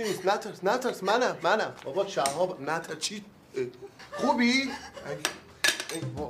هیچی نیست نترس نترس منم منم بابا شهاب نترس چی خوبی؟ ای بابا.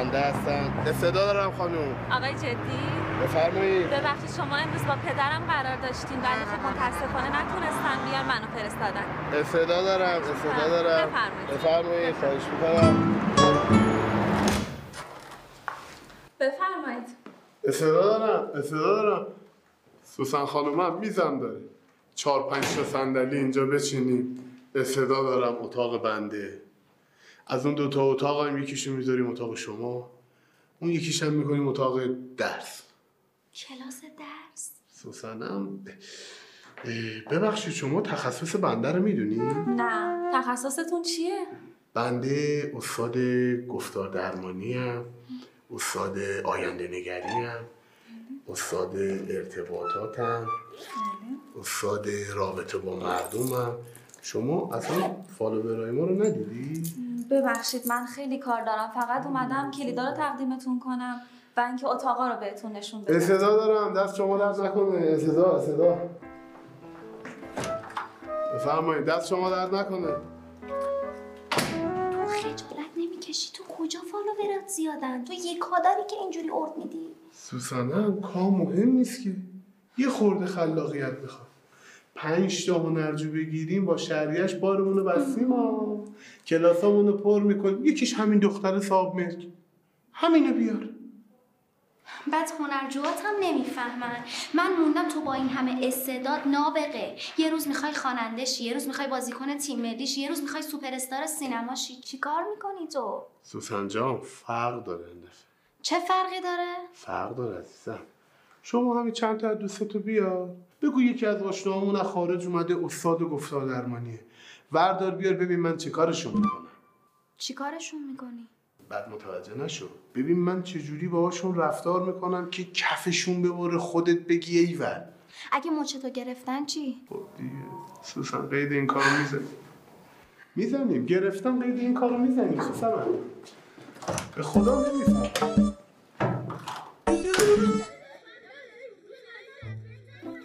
بنده هستن. استعداد دارم خانم. آقای جدی؟ بفرمایید. ببخشید شما امروز با پدرم قرار داشتین ولی خب متاسفانه نتونستن بیان منو فرستادن. استعداد دارم استعداد دارم. بفرمایید. بفرمایید خواهش می‌کنم. بفرمایید. استعداد دارم استعداد دارم. سوسن خانم هم میزم داره چهار پنج تا صندلی اینجا بچینیم. استعداد دارم اتاق بنده. از اون دوتا اتاق هم یکیشو می‌ذاریم اتاق شما. اون یکیش هم می‌کنیم اتاق درس. کلاس درس؟ سوسنم ببخشید شما تخصص بنده رو می‌دونی؟ نه. تخصصتون چیه؟ بنده استاد گفتار درمانی هم استاد آینده نگری هم استاد ارتباطات هم استاد رابطه با مردم هم شما اصلا فالوورای ما رو ندیدی؟ ببخشید من خیلی کار دارم. فقط اومدم کلیدا رو تقدیمتون کنم و اینکه اتاقا رو بهتون نشون بدم. استعداد دارم. دست شما درد نکنه. استعداد استعداد. بفرمایید. دست شما درد نکنه. تو خجالت نمی‌کشی. تو کجا فالوورات زیادن؟ تو یک داری که اینجوری ارد میدی. سوسنم کار مهم نیست که. یه خورده خلاقیت می‌خواد پنج تا هنرجو بگیریم با شهریش بارمون رو بستیم. کلاسامون رو پر می‌کنیم. یکیش همین دختر صاحب ملک همینو بیار. بعد هنرجوات هم نمی‌فهمن. من موندم تو با این همه استعداد نابغه. یه روز می‌خوای خواننده شی یه روز می‌خوای بازیکن تیم ملی شی یه روز می‌خوای سوپر استار سینما شی. چیکار می‌کنی تو؟ سوسن جان فرق داره چه فرقی داره؟ فرق داره عزیزم. شما همین چند تا از دوستتو بیار. بگو یکی از آشناهامون از خارج اومده استاد گفتار درمانیه. وردار بیار ببین من چه کارشون می‌کنم. چیکارشون می‌کنی؟ بعد متوجه نشو. ببین من چجوری باهاشون رفتار می‌کنم که کفشون ببره خودت بگی ایول اگه مچتو گرفتن چی؟ خب دیگه سوسن قید این کارو می‌زنیم. می‌زنیم. گرفتم قید این کارو می‌زنیم سوسن. به خدا نمیفهم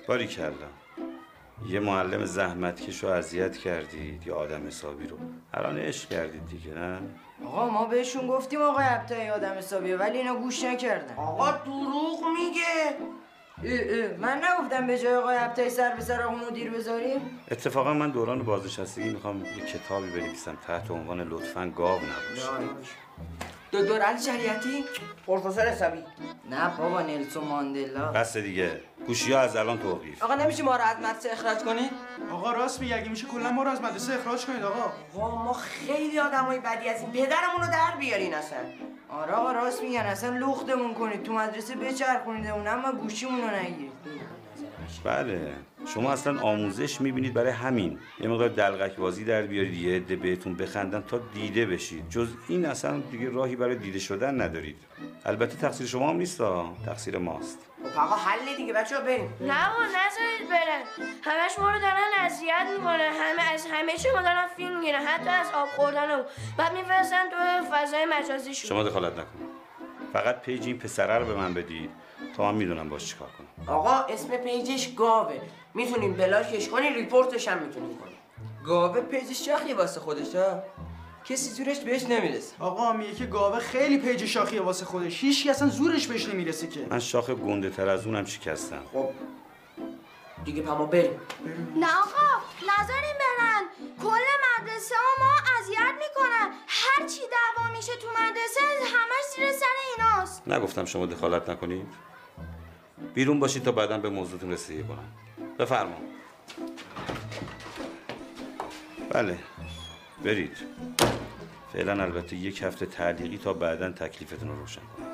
باری کلا. یه معلم زحمتکش رو اذیت کردید یا آدم حسابی رو. الان عشق کردید دیگه نه؟ آقا ما بهشون گفتیم آقای ابتایی آدم حسابیه ولی اینا گوش نکردن. آقا دروغ میگه. اه اه من نگفتم به جای آقای ابتایی سر به سر آقا مدیر بذاریم. اتفاقا من دوران بازنشستگی می‌خوام یه کتابی بنویسم تحت عنوان لطفا گاو نباشه. دکتر علی شریعتی؟ پروفسور حسابی. نه بابا نلسون ماندلا. بس دیگه. گوشی ها از الان توقیف آقا نمیشه ما رو از مدرسه اخراج کنید آقا راست میگه اگه میشه کلا ما رو از مدرسه اخراج کنید آقا. وا ما خیلی آدمای بدی هستیم. پدرمون رو در بیارین اصلا. آره آقا راست میگن. اصلا لختمون کنید. تو مدرسه بچرخونیدمون اما گوشیمون رو نگیرید. بله. شما اصلا آموزش می‌بینید برای همین. یه مقدار دلغک بازی در بیارید یه عده بهتون بخندن تا دیده بشید. جز این اصلا دیگه راهی برای دیده شدن ندارید. البته تقصیر شما هم نیست. تقصیر ماست. خب آقا حله دیگه بچه بریم. نه بابا نذارید برن. همش ما رو دارن اذیت می‌کنن. همه از همه چی ما دارن فیلم می‌گیرن. حتی از آب خوردن و بعد میفرستن تو فضای مجازیشون. شما دخالت نکنید فقط page این پسره رو به من بدید. تا من می‌دونم باش چیکار کنم. آقا اسم page ش گاوه. می‌تونیم block ش کنی report ش هم می‌تونیم کنیم. گاوه page ش شاخیه واسه خودش ها؟ کسی زورش بهش نمی‌رسه. آقا میگه که گاوه خیلی پیج شاخیه واسه خودش. هیچ کی اصلا زورش بهش نمی‌رسه که. من شاخ گنده تر از اونم شکستم. خب. دیگه پما بریم. نه آقا نذاریم برن. کل مدرسه ما اذیت می‌کنن. هر چی دعوا میشه تو مدرسه همش زیر سر ایناست. نگفتم شما دخالت نکنید؟ بیرون باشید تا بعدا به موضوعتون رسیدگی کنم. بفرما. بله. برید. فعلا البته یک هفته تعلیقی تا بعدا تکلیفتون رو روشن کنم.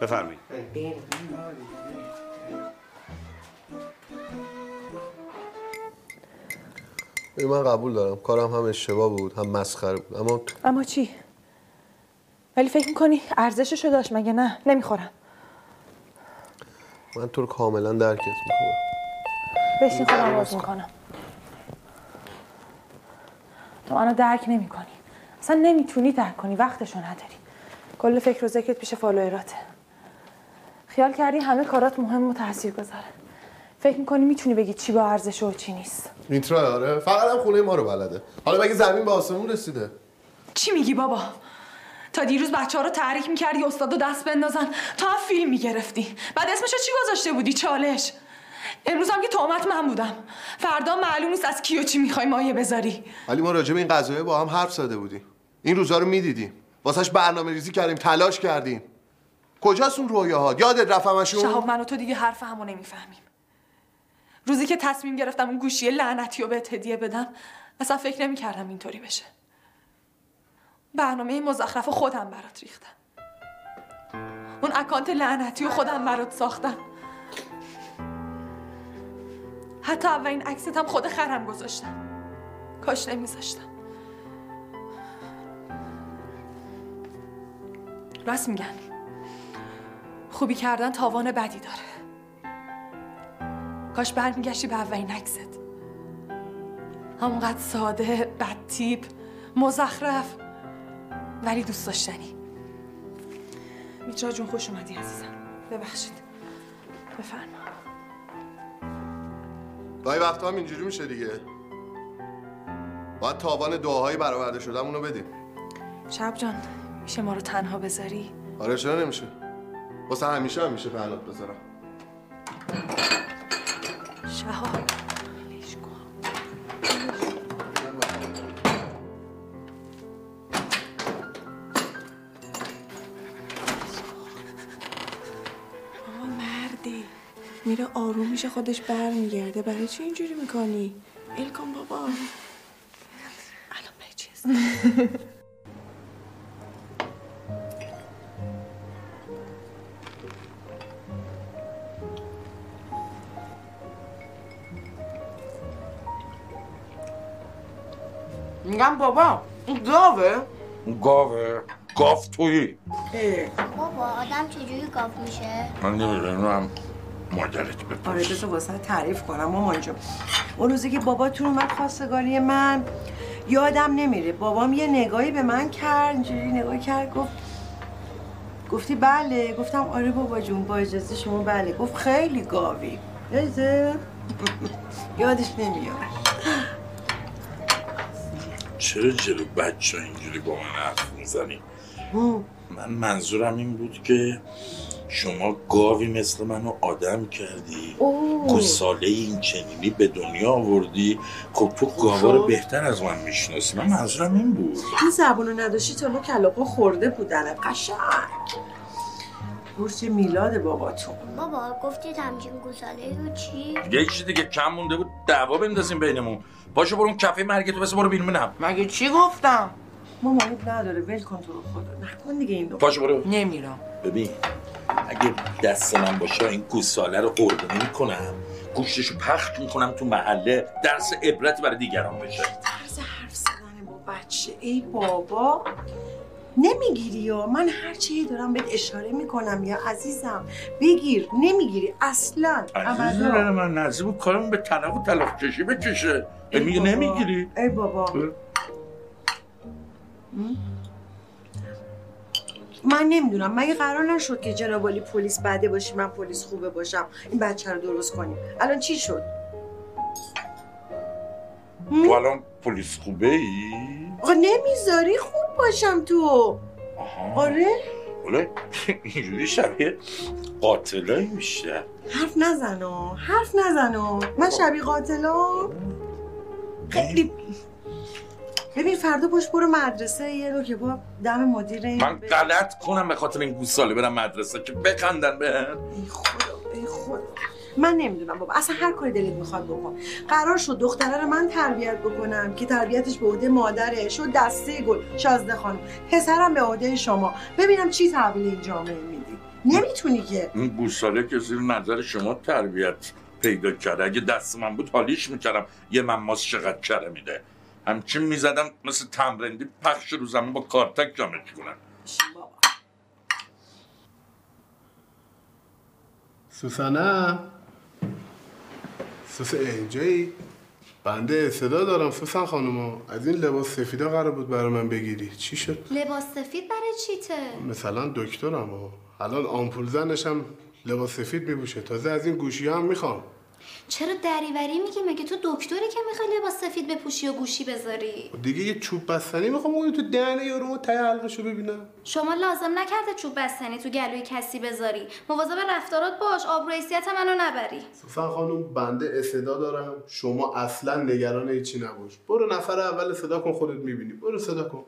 بفرمایید. من قبول دارم. کارم هم اشتباه بود هم مسخره بود. اما اما چی؟ ولی فکر می‌کنی ارزششو داشت؟ مگه نه؟ نمی‌خورم. من تو رو کاملا درکت می‌کنم. بشین خودم باز می‌کنم. تو منو درک نمی‌کنی. اصلا نمی‌تونی درک کنی. وقتشو نداری. کل فکر و ذکرت پیش فالوئراته خیال کردی همه کارات مهم و تاثیر گذاره فکر می‌کنی می‌تونی بگی چی با ارزش و چی نیست. میترا آره. فقط هم خونه ما رو بلده. حالا مگه زمین به آسمون رسیده؟ چی میگی بابا؟ تا دیروز بچه ها رو تحریک می‌کردی استاد دست بندازن. تا هم فیلم می‌گرفتی. بعد اسمشو چی گذاشته بودی؟ چالش. امروز هم که تهمت من بودم. فردا معلوم نیست از کی و چی می‌خوای مایه بذاری. ولی ما راجع به این قضایه با هم حرف زده بودیم. این روزا رو می‌دیدیم واسش برنامه ریزی کردیم تلاش کردیم. کجاست اون رویاها؟ یادت رفت همشون؟ شهاب من و تو دیگه حرف همو نمی‌فهمیم. روزی که تصمیم گرفتم اون گوشی لعنتی رو بهت هدیه بدم اصلا فکر نمی‌کردم اینطوری بشه. برنامه مزخرف خودم برات ریختم. اون اکانت لعنتی رو خودم برات ساختم. حتی اولین عکست هم خود خرم گذاشتم. کاش نمیذاشتم. راست میگن. خوبی کردن تاوان بدی داره. کاش برمیگشتی به اولین عکست. همونقدر ساده بد تیپ مزخرف. ولی دوست داشتنی. میترا جون خوش اومدی عزیزم. ببخشید. بفرما. گاهی وقتا هم اینجوری میشه دیگه. باید تاوان دعاهای برآورده شدهمون رو بدیم. شب جان میشه ما رو تنها بذاری؟ آره چرا نمیشه؟ واسه همیشه هم میشه پهنات بذارم. شهاب. میره آروم میشه خودش برمیگرده. برای چی اینجوری می‌کنی؟ ال کن بابا. الان هست؟ میگم بابا این گاوه. گاوه. گاف تویی بابا آدم چجوری گاف میشه؟ من نمی‌دونم. مادرت بپرس. آره بذار واسه تعریف کنم مامان جون. اون روزی که باباتون اومد خواستگاری من یادم نمیره. بابام یه نگاهی به من کرد اینجوری نگاه کرد گفت گفتی بله. گفتم آره بابا جون با اجازه شما بله. گفت خیلی گاوی. یادته یادش نمیاد. چرا جلو بچه اینجوری با من حرف می‌زنی؟ من منظورم این بود که شما گاوی مثل منو آدم کردی. گساله این چنینی به دنیا آوردی. خب تو گاوا رو بهتر از من می‌شناسی. من منظورم این بود. این زبونو نداشتی تا ما کلاقا خورده بودن قشنگ. برج میلاد باباتون. بابا گفتید همچین گساله رو چی؟ یه چیز دیگه؟ کم مونده بود. دعوا بندازیم بینمون. پاشو برو اون کفه مرگتو بس برو بیرون بینم مگه چی گفتم؟ مامانت نداره ول کن تو رو خدا. نکن دیگه این دو. پاشو برو. نمیرم. ببین اگه دست من باشه این گوساله رو قربونی می‌کنم. گوشتشو پخت می‌کنم تو محله. درس عبرت برای دیگران بشه. طرز حرف زدن با بچه. ای بابا نمی‌گیری یا؟ من هر چی دارم بهت اشاره می‌کنم یا عزیزم. بگیر نمی‌گیری. اصلا عزیز ابدا. دل من نزدیک کارم به طلاق و طلاق کشی بکشه. ای میگه بابا. نمی‌گیری. ای بابا. من نمی‌دونم. مگه قرار نشد که جناب پلیس بده باشی من پلیس خوبه باشم. این بچه رو درست کنیم. الان چی شد؟ تو الان پلیس خوبه ای؟ آقا نمی‌ذاری خوب باشم تو. آره؟ ولی اینجوری شبیه قاتلایی میشه. حرف نزنو حرف نزنو من شبیه قاتلام. خیلی ببین فردا پشت برو مدرسه یه رو که با دم مدیر این من غلط کنم به خاطر این گوساله برم مدرسه که بخندن به. ای خدا ای خدا. من نمی‌دونم بابا اصلا هر کاری دلت می‌خواد بکن. قرار شد دختره رو من تربیت بکنم که تربیتش به عهده مادره. شد دسته گل شازده خانم. پسرم به عهده شما. ببینم چی تحویل این جامعه میدی نمی‌تونی که. این گوساله که زیر نظر شما تربیت پیدا کرده. اگه دست من بود حالیش می‌کردم. یه مماس چقدر کره میده. همچین می‌زدم مثل تمرندی پخش رو زمین با کارتک جامعش کنم سوسنه. سوس اینجایی بنده صدا دارم سوسن خانوما از این لباس سفیدا قرار بود برای من بگیری. چی شد؟ لباس سفید برای چیته؟ مثلا دکترم و الان آمپول زنشم لباس سفید میپوشه. تازه از این گوشی هم می‌خوام. چرا دریوری میگی؟ مگه تو دکتری که می‌خوای لباس سفید بپوشی و گوشی بذاری؟ دیگه یه چوب بستنی می‌خوام اون تو دهنه یارو ته حلقشو ببینم. شما لازم نکرده چوب بستنی تو گلوی کسی بذاری. مواظب رفتارات باش آبرو منو نبری. سوسن خانم بنده صدا دارم. شما اصلا نگران هیچی نباش. برو نفر اول صدا کن خودت می‌بینی. برو صدا کن.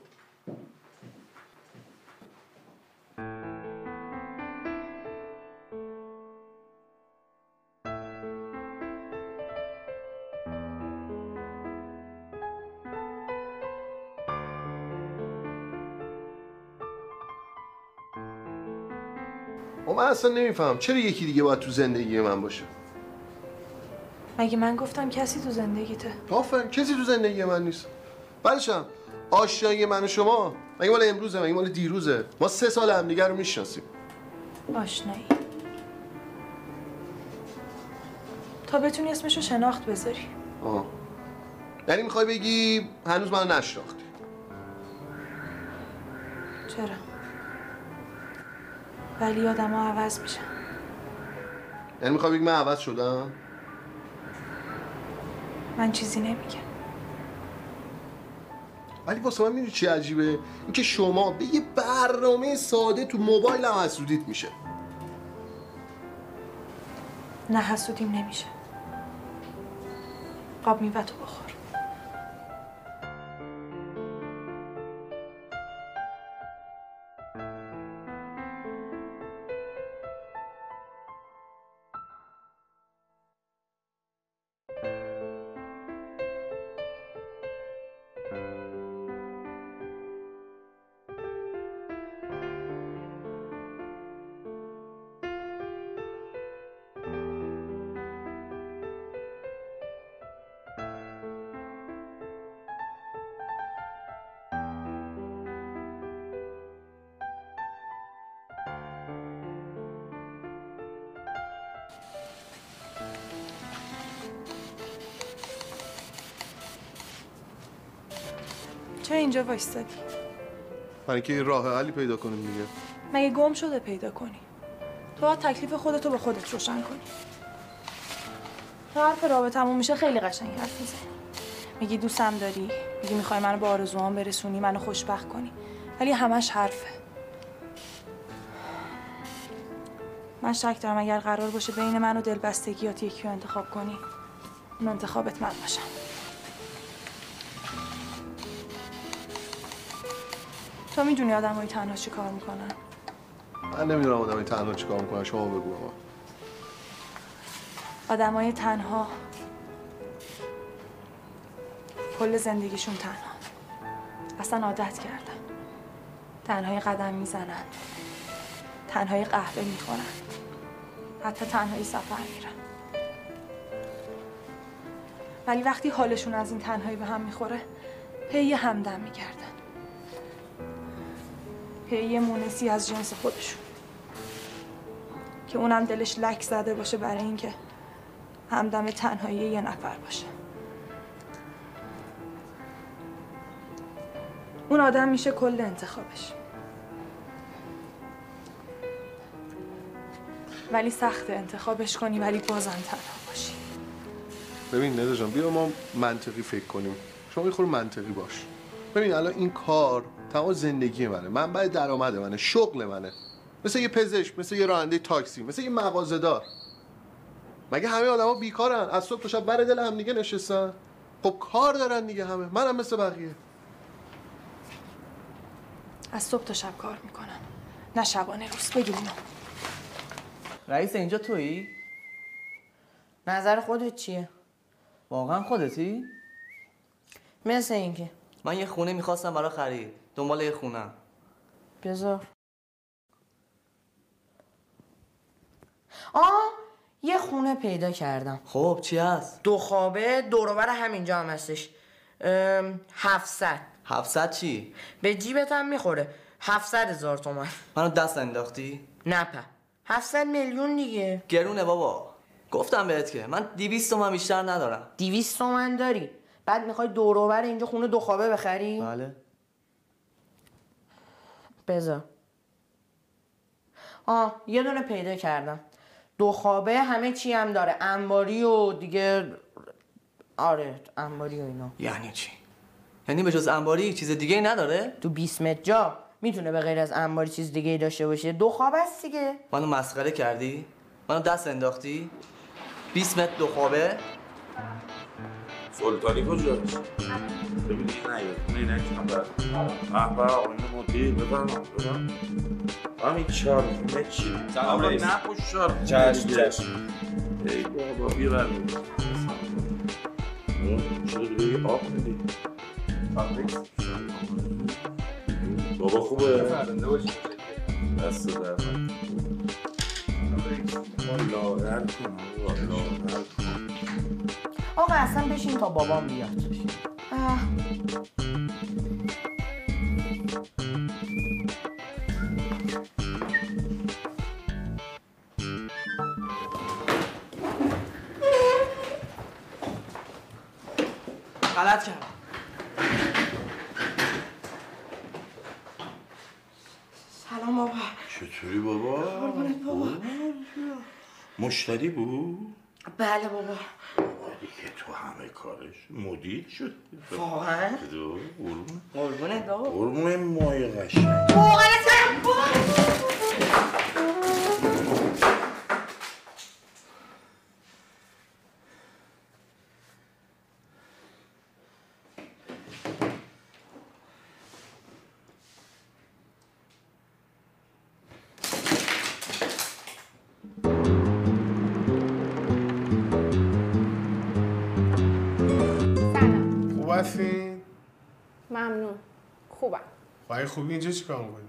اصلا نمیفهم چرا یکی دیگه باید تو زندگی من باشه؟ مگه من گفتم کسی تو زندگیته؟ آفرین کسی تو زندگی من نیست. بعدشم آشنایی من و شما مگه مال امروزه؟ مگه مال دیروزه؟ ما سه سال همدیگه رو می‌شناسیم. آشنایی. تا بتونی اسمشو شناخت بذاری. آها یعنی می‌خوای بگی هنوز منو نشناختی؟ چرا؟ ولی آدم ها عوض میشن. یعنی می‌خوای بگی من عوض شدم؟ من چیزی نمیگم. ولی واسه من می‌دونی چی عجیبه؟ اینکه شما به یه برنامه ساده تو موبایل هم حسودیت میشه. نه حسودیم نمیشه. قاب میوه تو بخور. چرا اینجا وایستادی؟ برای اینکه راه حلی پیدا کنیم دیگه. مگه گم شده پیدا کنی؟ تو باید تکلیف خودتو به خودت روشن کنی. تا حرف رابطه تموم میشه خیلی قشنگ حرف می‌زنی. میگی دوستم داری میگی می‌خوای منو به آرزوهام برسونی منو خوشبخت کنی. ولی همش حرفه. من شک دارم اگر قرار باشه بین من و دلبستگیات یکی رو انتخاب کنی اون انتخابت من باشم تو می‌دونی آدم های تنها چی کار می‌کنن؟ من نمی‌دونم آدمی تنها چیکار می‌کنه شما بگو آقا. آدم های تنها. کل زندگیشون تنها. اصلا عادت کردن. تنهایی قدم می‌زنن. تنهایی قهوه می‌خورن. حتی تنهایی سفر میرن. ولی وقتی حالشون از این تنهایی به هم می‌خوره پی همدم میگردن پی مونسی از جنس خودشون. که اونم دلش لک زده باشه برای اینکه همدم تنهایی یه نفر باشه. اون آدم میشه کل انتخابش. ولی سخت انتخابش کنی ولی بازم تنها باشی. ببین ندا جان بیا ما منطقی فکر کنیم. شما یه خورده منطقی باش. ببین الان این کار تمام زندگی منه. منبع درآمد منه شغل منه. مثل یه پزشک مثل یه راننده تاکسی مثل یه مغازه‌دار. مگه همه آدما بیکارن؟ از صبح تا شب بر دل هم دیگه نشستن. خب کار دارن دیگه همه. منم مثل بقیه. از صبح تا شب کار می‌کنن. نه شبانه روز بگیر اینو رئیس اینجا تویی؟ نظر خودت چیه؟ واقعا خودتی؟ مثل اینکه. من یه خونه می‌خواستم برای خرید. دنبال یه خونم بذار. آه یه خونه پیدا کردم. خب چی هست؟ دو خوابه دوروبر همینجا هم هستش. 700 700 چی؟ به جیبت هم می‌خوره. 700 هزار تومن منو دست انداختی؟ نه په 700 میلیون دیگه. گرونه بابا. گفتم بهت که من 200 تومن بیشتر ندارم. 200 تومن داری. بعد می‌خوای دوروبر اینجا خونه دو خوابه بخری؟ بله. بذار آه یه دونه پیدا کردم دو خوابه همه چی هم داره انباری و دیگه آره انباری و اینا یعنی چی؟ یعنی به جز انباری چیز دیگه نداره؟ تو 20 متر جا می‌تونه به غیر از انباری چیز دیگه ای داشته باشه دو خواب است دیگه منو مسخره کردی؟ منو دست انداختی؟ 20 متر دو خوابه؟ سلطانی نکنم آقایون مدیر همین چهار خونه چی؟ سلام آقا رئیس. نپوش چهار چشم، چشم. ای بابا بیا برمی چرا دیگه یه آب میدی؟ بابا خوبه؟ دست در. لاغر کن لاغر کن. آقا اصلا بشین تا بابام بیاد. غلط کردم سلام بابا چطوری بابا؟ قربونت بابا. مشتری بود؟ بله بابا کارش. مدیر شد. واقعا؟ دو قربون. قربونت بابا. قربون مای قشنگ. واقعا سلام اگه خوبی اینجا چیکار می‌کنی؟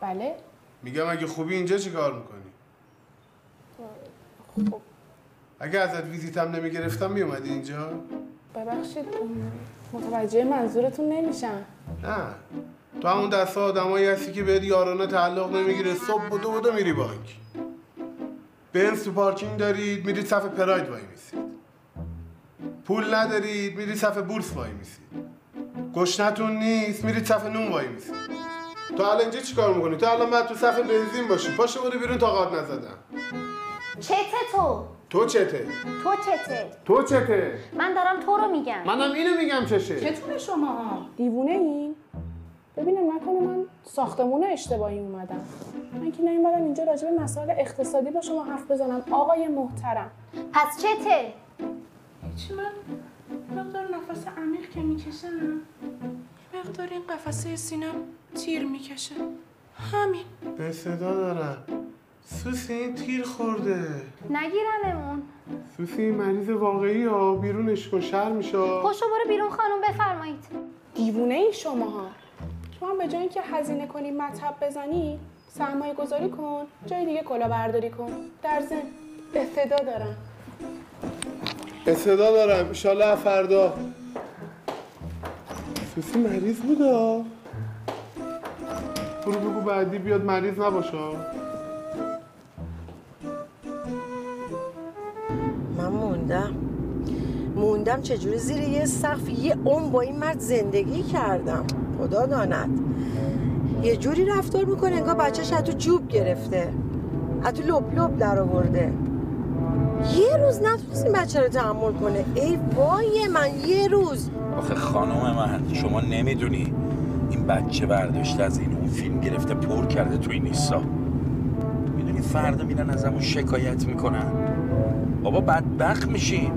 بله. میگم اگه خوبی اینجا چیکار می‌کنی؟ خب. اگه ازت ویزیتم نمی‌گرفتم میومدی اینجا؟ ببخشید متوجه منظورتون نمیشم. نه. تو همون دسته آدمایی هستی که بهت یارانه تعلق نمی‌گیره. صبح بودو بودو میری بانک. بنز تو پارکینگ دارید میرید صف پراید وای میسید پول ندارید میرید صف بورس وای میسید گشنتون نیست میرید صف نون وای میسید. تو الان اینجا چیکار می‌کنی؟ تو الان باید تو صف بنزین باشی. پاشو برو بیرون تا قاد نزدم. چته تو؟ تو چته؟ تو چته. تو چته؟ من دارم تو رو میگم. منم اینو میگم چشه. چطور شما؟ دیوونه این ببینم نکنه من ساختمون اشتباهی اومدم من که نمی‌دونم اینجا راجع به مسائل اقتصادی با شما حرف بزنم. آقای محترم. پس چته؟ چی من مقدار نفس عمیق که می‌کشم مقدار این قفسه سینم تیر می‌کشه. همین. به صدا دارم سوسی این تیر خورده. نگیرنمون. سوسی این مریض واقعی ها بیرونش کن شر میشه. پشو برو بیرون خانم بفرمایید. دیوونه ای شما ها. تو هم به جای اینکه هزینه کنی مطب بزنی سرمایه گذاری کن جای دیگه کلا برداری کن. در ضمن استعدا دارم. صدا دارم. ایشالله فردا. سوسی مریض بودا. برو بگو بعدی بیاد مریض نباشه. من موندم. موندم چجوری زیر یه سقف یه عمر با این مرد زندگی کردم. خدا داند. یه جوری رفتار می‌کنه انگار بچهش تو جوب گرفته. تو لپ لپ در آورده. یه روز نتونست این بچه رو تحمل کنه. ای وای من یه روز. آخه خانم من شما نمی‌دونی. این بچه برداشته از این اون فیلم گرفته پر کرده توی نیستا. می‌دونی فردا میرن ازمون شکایت می‌کنن. بابا بدبخت میشیم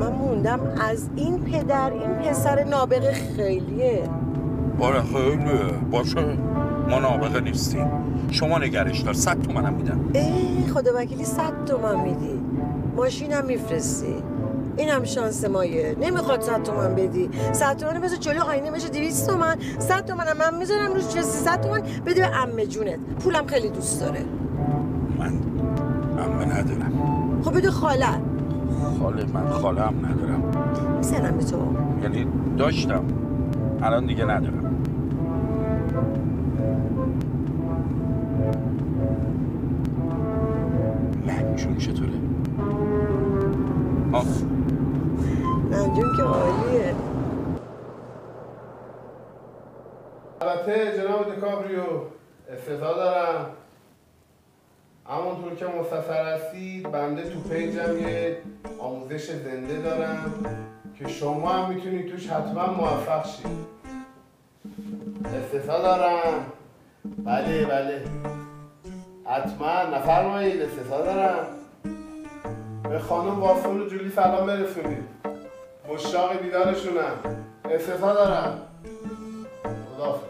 من موندم از این پدر این پسر نابغه خیلیه. باره خیلیه. باشه. ما نابغه نیستیم. شما نگرش دار. صد تومنم میدم. ای خدا وکیلی صد تومن میدی. ماشینم میفرستی. این هم شانس مایه. نمی‌خواد صد تومن بدی. صد تومن بذار جلو آینه بشه دویست تومن صد تومن من می‌ذارم روش چه صد تومن بده به امه جونت. پولم خیلی دوست داره. من امه ندارم. خب بده خاله. خاله من خاله هم ندارم. می‌زنم به تو. یعنی داشتم. الان دیگه ندارم. منجون چطوره؟ آه. منجون که عالیه. البته جناب دکابریو استعداد دارم. همونطور که مستثر هستید بنده تو پیجم یه آموزش زنده دارم که شما هم می‌تونید توش حتما موفق شید. استعداد دارم. بله بله. حتما. نفرمایید استعداد دارم. به خانم واسون و جولی سلام برسونید. مشتاق دیدارشونم استعداد دارم. خداحافظ.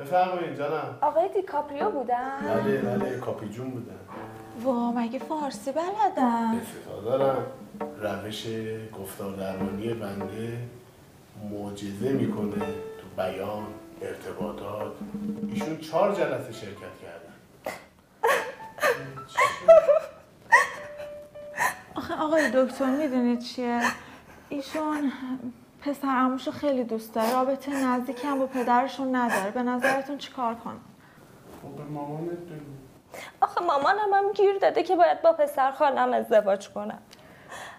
بفرمایید جانم. آقای دیکاپریو بودن؟ بله بله کاپی جون بودن. وا مگه فارسی بلدن؟ استفاده دارم. روش گفتار درمانی بنده معجزه می‌کنه تو بیان ارتباطات. ایشون چهار جلسه شرکت کردن. آخه آقای دکتر می‌دونید چیه؟ ایشون پسر عموشو خیلی دوست داره. رابطه نزدیکی هم با پدرشون نداره. به نظرتون چیکار کنم؟ خب به مامانت آخه مامانم هم گیر داده که باید با پسر خالم ازدواج کنم.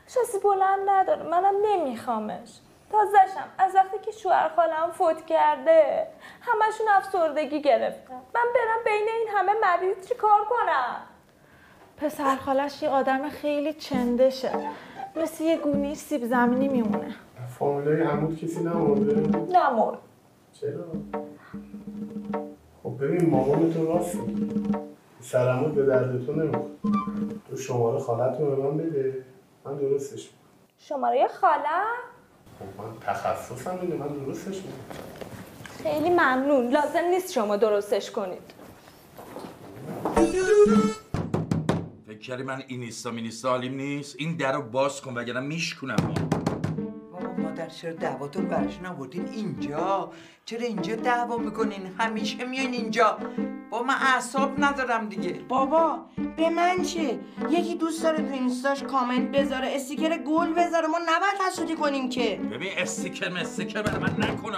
شاسی بلند نداره. منم نمیخوامش. تازهشم. از وقتی که شوهر خالم فوت کرده همشون افسردگی گرفتن. من برم بین این همه مریض چی کار کنم؟ پسر خالش یه آدم خیلی چندشه. مثل یه گونی سیب زمینی میمونه. فامیلای عمود کسی نمونده؟ نمون چرا؟ خب ببین مامان تو راست سرمود به دردتون نمی‌خوره. تو شماره خالتون به من بده. من درستش می‌کنم. شماره خاله؟ خب من تخصصم اینه من درستش می‌کنم. خیلی ممنون. لازم نیست شما درستش کنید. فکر کردی من این نیستا مینیستا حالیم نیست؟ این در رو باز کن وگرنه میشکنم بابا مادر چرا دعواتون برش نبودین اینجا چرا اینجا دعوا می‌کنین؟ همیشه میان اینجا. با من اعصاب ندارم دیگه. بابا به من چه؟ یکی دوست داره تو اینستاش کامنت بذاره استیکر گل بذاره. ما نباید حسودی کنیم که. ببین استیکر مستیکر برای من نکنه.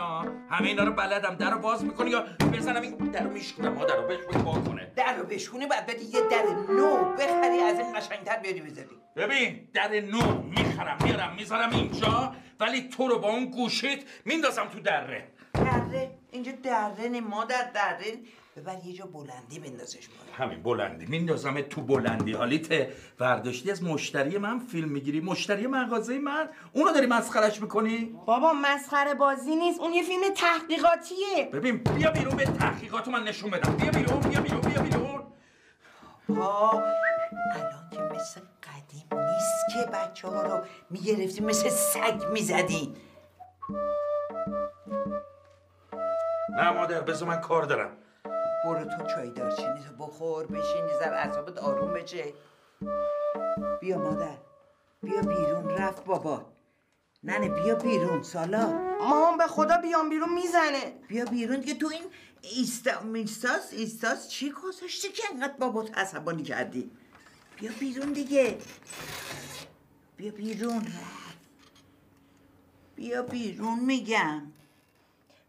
همه اینا رو بلدم. در رو باز می‌کنی یا بزنم این در رو میشکنم ما در رو بشکنی با کنه. در رو بشکونی باید بدی یه در نو بخری از این قشنگتر بیاری بذاری. ببین در نو می‌خرم میارم می‌ذارم اینجا ولی تو رو با اون گوشیت میندازم تو دره. دره اینجا دره مادر دره ببر یه جا بلندی بندازش بالا همین بلندی. میندازم تو بلندی حالیت. ورداشتی از مشتری من فیلم می‌گیری. مشتری مغازه من. اونو داری مسخرش می‌کنی؟ بابا مسخره بازی نیست. اون یه فیلم تحقیقاتیه. ببین بیا بیرون به تحقیقاتو من نشون بدم. بیا بیرون بیا بیرون بیا بیرون. آه الان که مثل قدیم نیست که بچه ها رو می‌گرفتی مثل سگ می‌زدی. نه مادر بذار من کار دارم. برو تو چای دارچینی تو بخور بشین یه ذره اعصابت آروم بشه. بیا مادر بیا بیرون رفت بابا. ننه بیا بیرون سالا. مامان به خدا بیام بیرون می‌زنه. بیا بیرون دیگه تو این ایستا میستاس ایستاس چی گذاشتی که انقدر بابات عصبانی کردی؟ بیا بیرون دیگه. بیا بیرون. بیا بیرون میگم.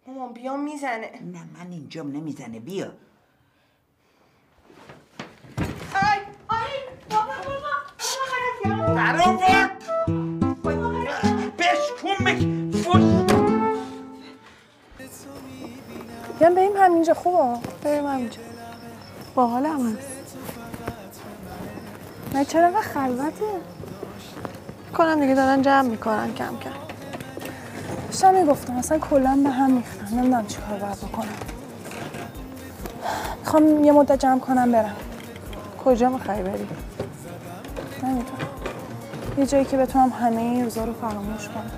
مامان بیا می‌زنه. نه من اینجام نمی‌زنه بیا. آی آی بابا بابا بک فوش. بیام بریم همینجا خوبه؟ بریم همینجا. با حال هم هست. نه چرا اینقدر خلوته؟ کنم دیگه دارن جمع می‌کنن کم کم. داشتم می‌گفتم اصلا کلا به هم میختن نمی‌دونم چی کار باید بکنم. می‌خوام یه مدت جمع کنم برم. کجا می‌خوای بری؟ نمی‌دونم. یه جایی که بتونم همه این روزا رو فراموش کنم.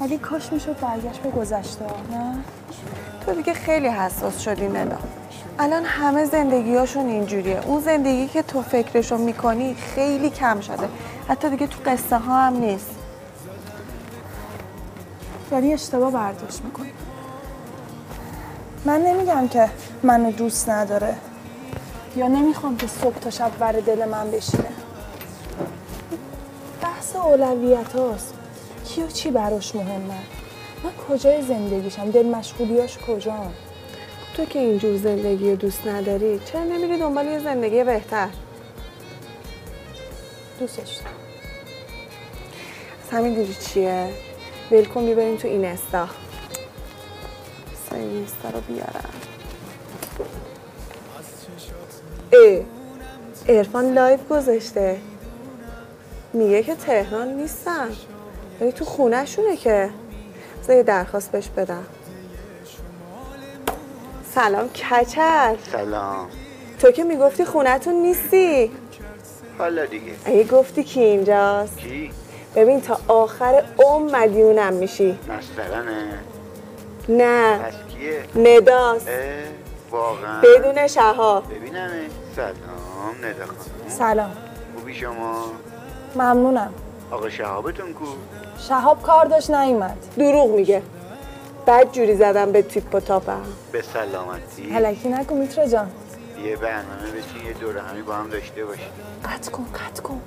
ولی کاش می‌شد برگشت به گذشته نه؟ تو دیگه خیلی حساس شدی ندا الان همه زندگیاشون اینجوریه. اون زندگی که تو فکرشو می‌کنی خیلی کم شده. حتی دیگه تو قصه ها هم نیست. داری اشتباه برداشت می‌کنی من نمیگم که منو دوست نداره یا نمی‌خوام که صبح تا شب بر دل من بشینه. بحث اولویت هاست. کی و چی براش مهمه؟ من کجای زندگیشم؟ دل مشغولیاش کجام؟ تو که اینجور زندگی رو دوست نداری چرا نمیری دنبال یه زندگی بهتر؟ دوستش. از همین دیدی چیه؟ ول کن بیبریم تو این استا. اینستا رو بیارم. ای عرفان live گذاشته. میگه که تهران نیستن. ولی تو خونه شونه که یه درخواست بهش بدم. سلام کچل. سلام. تو که می‌گفتی خونتون نیستی؟ حالا دیگه. اگه گفتی کی اینجاست؟ کی؟ ببین تا آخر عمر مدیونم میشی. نسترنه نه. پس کیه؟ نداست. واقعا. بدون شهاب. ببینمه سلام ندا خانم. سلام. خوبی شما؟ ممنونم. آقا شهابتون کو؟ شهاب کار داشت نیومد. دروغ میگه. بد جوری زدم به تیپ و تاپم. به سلامتی. علکی نکن میترا جان. یه برنامه بچین یه دوره همی با هم داشته باشیم. قطع کن قطع کن.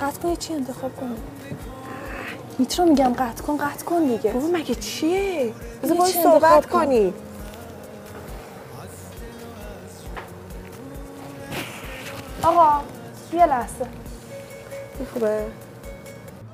قطع کن چی انتخاب کن میترا میگم قطع کن قطع کن دیگه. بابا مگه چیه؟ بذار باید چی صحبت. کنی؟ آقا یه لحظه. خوبه.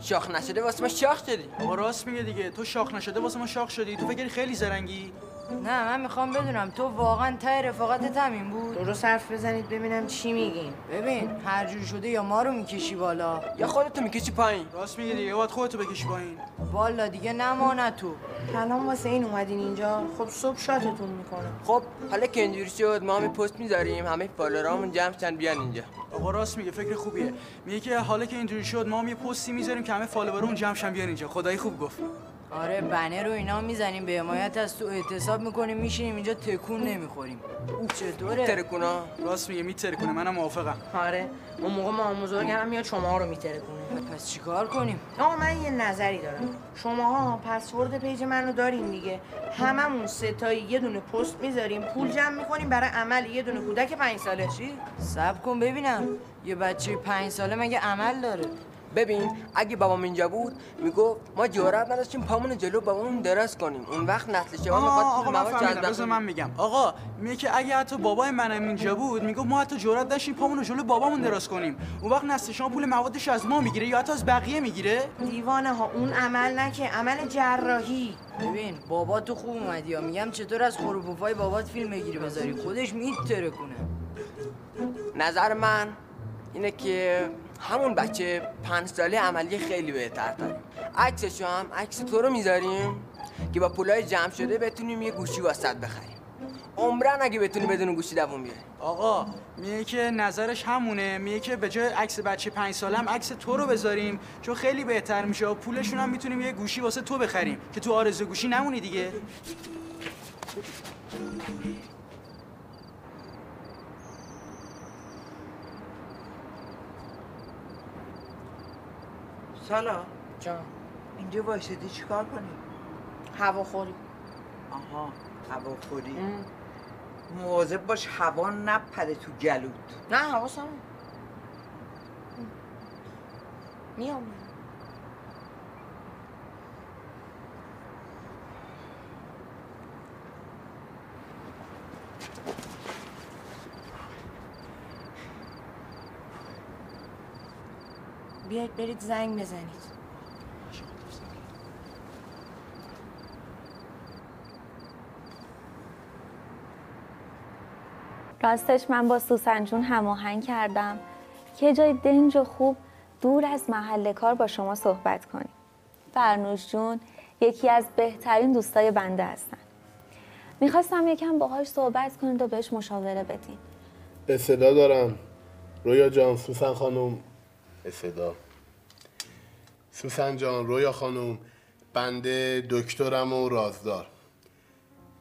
شاخ نشده واسه ما شاخ شدی. آقا راست میگه دیگه. تو شاخ نشده واسه ما شاخ شدی. تو فکر خیلی زرنگی. نه من می‌خوام بدونم تو واقعا ته رفاقتت همین بود؟ درست حرف بزنید ببینم چی میگین. ببین هر جور شده یا ما رو می‌کشی بالا. یا خودتو می‌کشی پایین. راست میگه دیگه باید خودتو بکشی پایین. والا دیگه نمانه تو. الان واسه این اومدین اینجا. خب صبح شاتتون می‌کنه خب حالا که اینجوری شد ما هم پست می‌ذاریم همه فالورامون جمع شن بیان اینجا. آقا راست میگه فکر خوبیه. میگه که حالا که اینجوری شد ما هم یه پستی می‌ذاریم که همه فالوورامون جمع شن بیان اینجا. خدایی خوب گفت. آره بنر رو اینا می‌زنیم به حمایت از تو اعتصاب می‌کنیم میشینیم اینجا تکون نمی‌خوریم. چطوره؟ ترکونا راست میگه میترکونه منم موافقم. آره اون موقع ما بزرگ هم میاد شما رو میترکونه. پس چیکار کنیم؟ آقا من یه نظری دارم. شماها پسورد پیج منو دارین دیگه. هممون ستایی یه دونه پست می‌ذاریم پول جمع می‌کنیم برای عمل یه دونه کودک پنج ساله. چی؟ سب کن ببینم. یه بچه پنج ساله مگه عمل داره؟ ببین اگه بابام اینجا بود می‌گفت ما جرأت نداشتیم پامون جلو بابامون دراز کنیم. اون وقت نسل شما می‌خواد آقا من مواد فهمیدم. من میگم. آقا میگه که اگه حتی بابای منم اینجا بود می‌گفت ما حتی جرأت داشتیم پامون جلو بابامون دراز کنیم. اون وقت نسل شما پول موادش از ما می‌گیره یا حتی از بقیه می‌گیره؟ دیوانه ها اون عمل نکه عمل جراحی. ببین بابا تو خوب اومدی یا میگم چطور از خروپوفای بابات فیلم بگیری بذاری؟ خودش میترکونه. نظر من اینه که همون بچه پنج ساله عملی خیلی بهتر داریم. عکسشو هم عکس تو رو می‌ذاریم که با پولای جمع شده بتونیم یه گوشی واسط بخریم. عمرن اگه بتونی بدون گوشی دووم بیاری. آقا میگه که نظرش همونه. میگه که به جای عکس بچه پنج ساله هم عکس تو رو بذاریم. چون خیلی بهتر میشه. و پولشون هم می‌تونیم یه گوشی واسه تو بخریم. که تو آرزو گوشی نمونی دیگه. سالا جان. اینجا وایسادی چیکار کنی؟ هواخوری آها هواخوری مواظب باش هوا نپره تو گلوت. نه حواسم میام. بیاید برید زنگ بزنید. راستش من با سوسن جون هماهنگ کردم. که جای دنج و خوب دور از محل کار با شما صحبت کنیم. فرنوش جون یکی از بهترین دوستای بنده هستن. می‌خواستم یکم باهاش صحبت کنید و بهش مشاوره بدین. صدا دارم. رویا جان سوسن خانم. صدا. سوسن جان رویا خانم بنده دکترم و رازدار.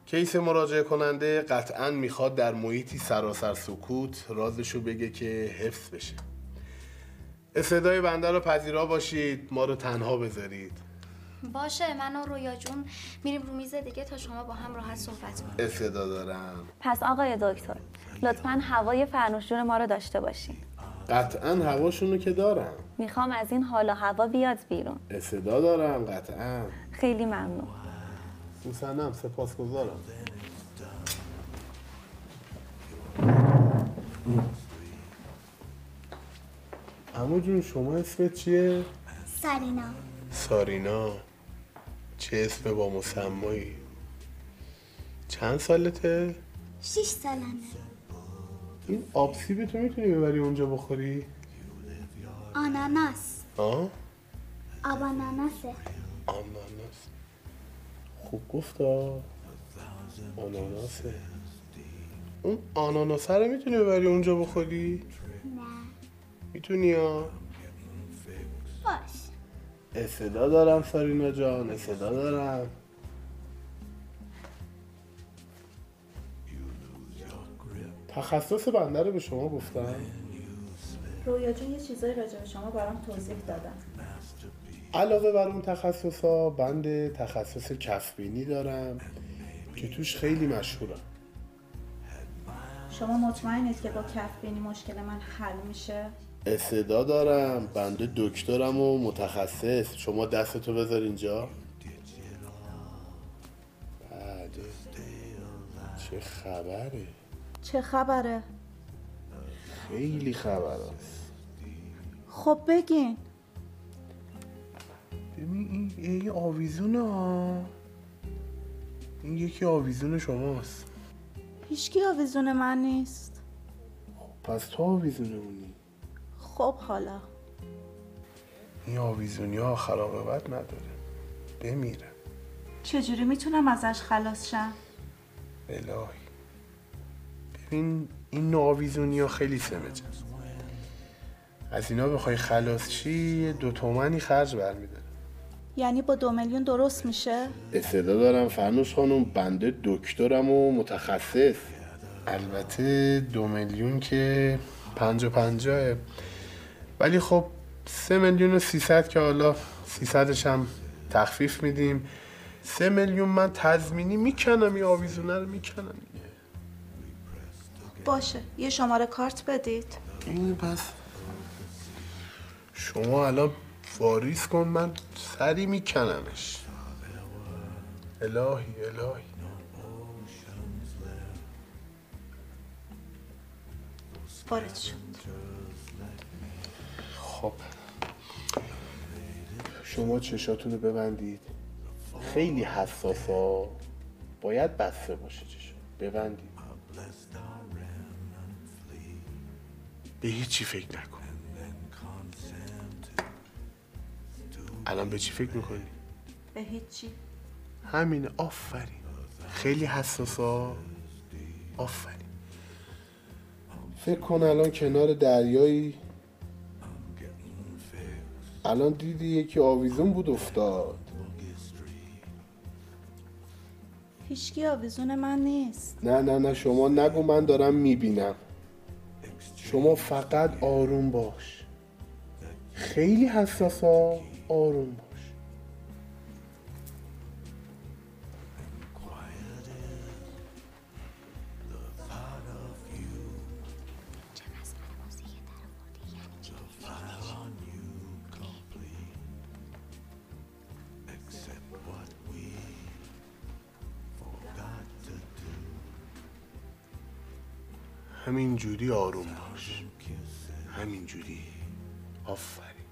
کیس مراجعه کننده قطعا می‌خواد در محیطی سراسر سکوت رازشو بگه که حفظ بشه. صدای بنده رو پذیرا باشید ما رو تنها بذارید. باشه من و رویا جون میریم رو میز دیگه تا شما با هم راحت صحبت کنیم. صدا دارم. پس آقای دکتر لطفا هوای فرنوش جون ما رو داشته باشین. قطعا هواشونو که دارم می‌خوام از این حال و هوا بیاد بیرون. صدا دارم قطعا. خیلی ممنون. سوسنم سپاسگزارم. امو جون شما اسمت چیه؟ سرینا سارینا. چه اسم با مسمایی؟ چند سالته؟ شیش سالمه. این آب سیب تو می‌تونی ببری اونجا بخوری؟ آناناس آه؟ آب آناناسه آناناس خوب گفتا آناناسه اون آناناسه رو می‌تونی ببری اونجا بخوری؟ نه می‌تونی ها؟ باش صدا دارم سارینا جان صدا دارم تخصص بنده رو به شما گفتم. رویا جون یه چیزایی راجع به شما برام توضیح دادم علاوه بر اون تخصص ها بند تخصص کفبینی دارم که توش خیلی مشهورم. شما مطمئنید که با کف بینی مشکل من حل میشه؟ استعداد دارم بنده دکترم و متخصص. شما دستتو بذار اینجا. بله چه خبره؟ چه خبره؟ خیلی خبر است خب بگین. ببین این این آویزونه ها. این یکی آویزون شماست. هیچکی آویزون من نیست. پس تو آویزونه اونی خب حالا. این آویزونی ها خلاقبت نداره. بمیره. چجوری می‌تونم ازش خلاص شم؟ الهی. ببین این نوآویزونی ها خیلی سمجه. از اینا بخوای خلاص چی دو تومنی خرج برمیداره یعنی با دو میلیون درست میشه؟ استعداد دارم فرنوش خانم بنده دکترم و متخصص. البته دو میلیون که پنج و پنجاه. ولی خب سه میلیون و سیصد که حالا سیصدش هم تخفیف میدیم. سه میلیون من تضمینی می‌کنم این آویزونه رو می‌کنم. باشه. یه شماره کارت بدید. این پس شما الان واریز کن من سری میکنمش. الهی الهی. وارد شد. خب. شما چشاتون رو ببندید. خیلی حساسا. باید بسته باشه چشم ببندید. به هیچی فکر نکن. الان به چی فکر می‌کنی؟ به هیچی. همینه آفرین. خیلی حساسا آفرین. فکر کن الان کنار دریایی. الان دیدی یکی آویزون بود افتاد. هیچکی آویزون من نیست. نه نه نه شما نگو من دارم می‌بینم. شما فقط آروم باش. خیلی حساسا آروم باش. همین جوری آروم باش. همینجوری. آفرین.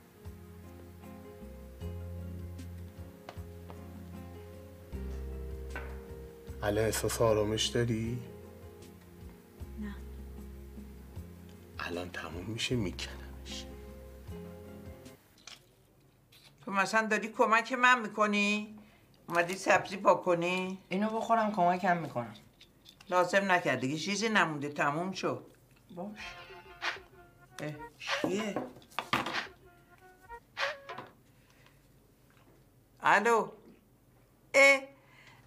الان احساس آرامش داری؟ نه. الان تموم میشه میکنمش. تو مثلا داری کمک من می‌کنی؟ اومدی سبزی پاکنی؟ اینو بخورم کمکم می‌کنم. لازم نکرده دیگه چیزی نمونده تموم شد. باش. اه،؟ الو اه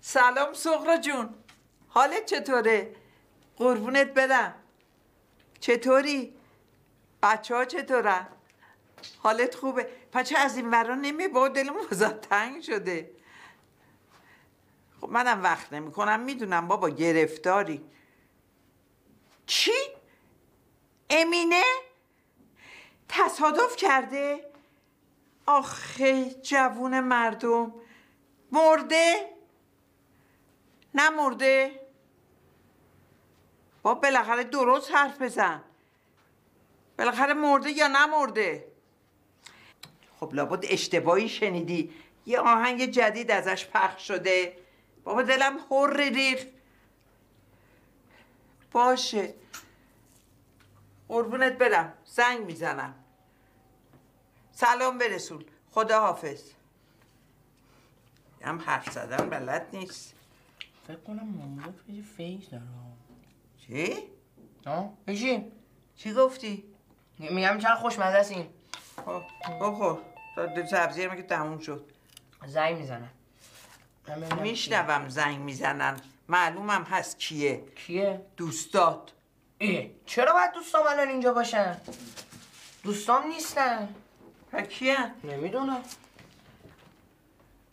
سلام سغرا جون حالت چطوره؟ قربونت برم چطوری؟ بچه ها چطورن؟ حالت خوبه؟ پچه از این ورا نمی با دلم وزاد تنگ شده خب منم وقت نمی کنم می‌دونم بابا گرفتاری چی؟ امینه؟ تصادف کرده؟ آخه جوون مردم. مرده؟ نه مرده؟ با بالاخره درست حرف بزن. بالاخره مرده یا نمرده خب لابد اشتباهی شنیدی. یه آهنگ جدید ازش پخش شده. بابا دلم هر ریخت. باشه. قربونت برم. زنگ می‌زنم. سلام برسون خدا حافظ هم حرف زدن بلد نیست. فکر کنم مامورا توی فیز داره. چی؟ ها؟ بشین چی گفتی؟ میگم چند خوشمزه است این خب بخور. تا سبزی هم که تموم شد. زنگ می‌زنم. میشنوم زنگ می‌زنن. معلومم هست کیه. کیه؟ دوستات. اه چرا باید دوستام الان اینجا باشن؟ دوستام نیستن. و کیه؟ نمی‌دونم.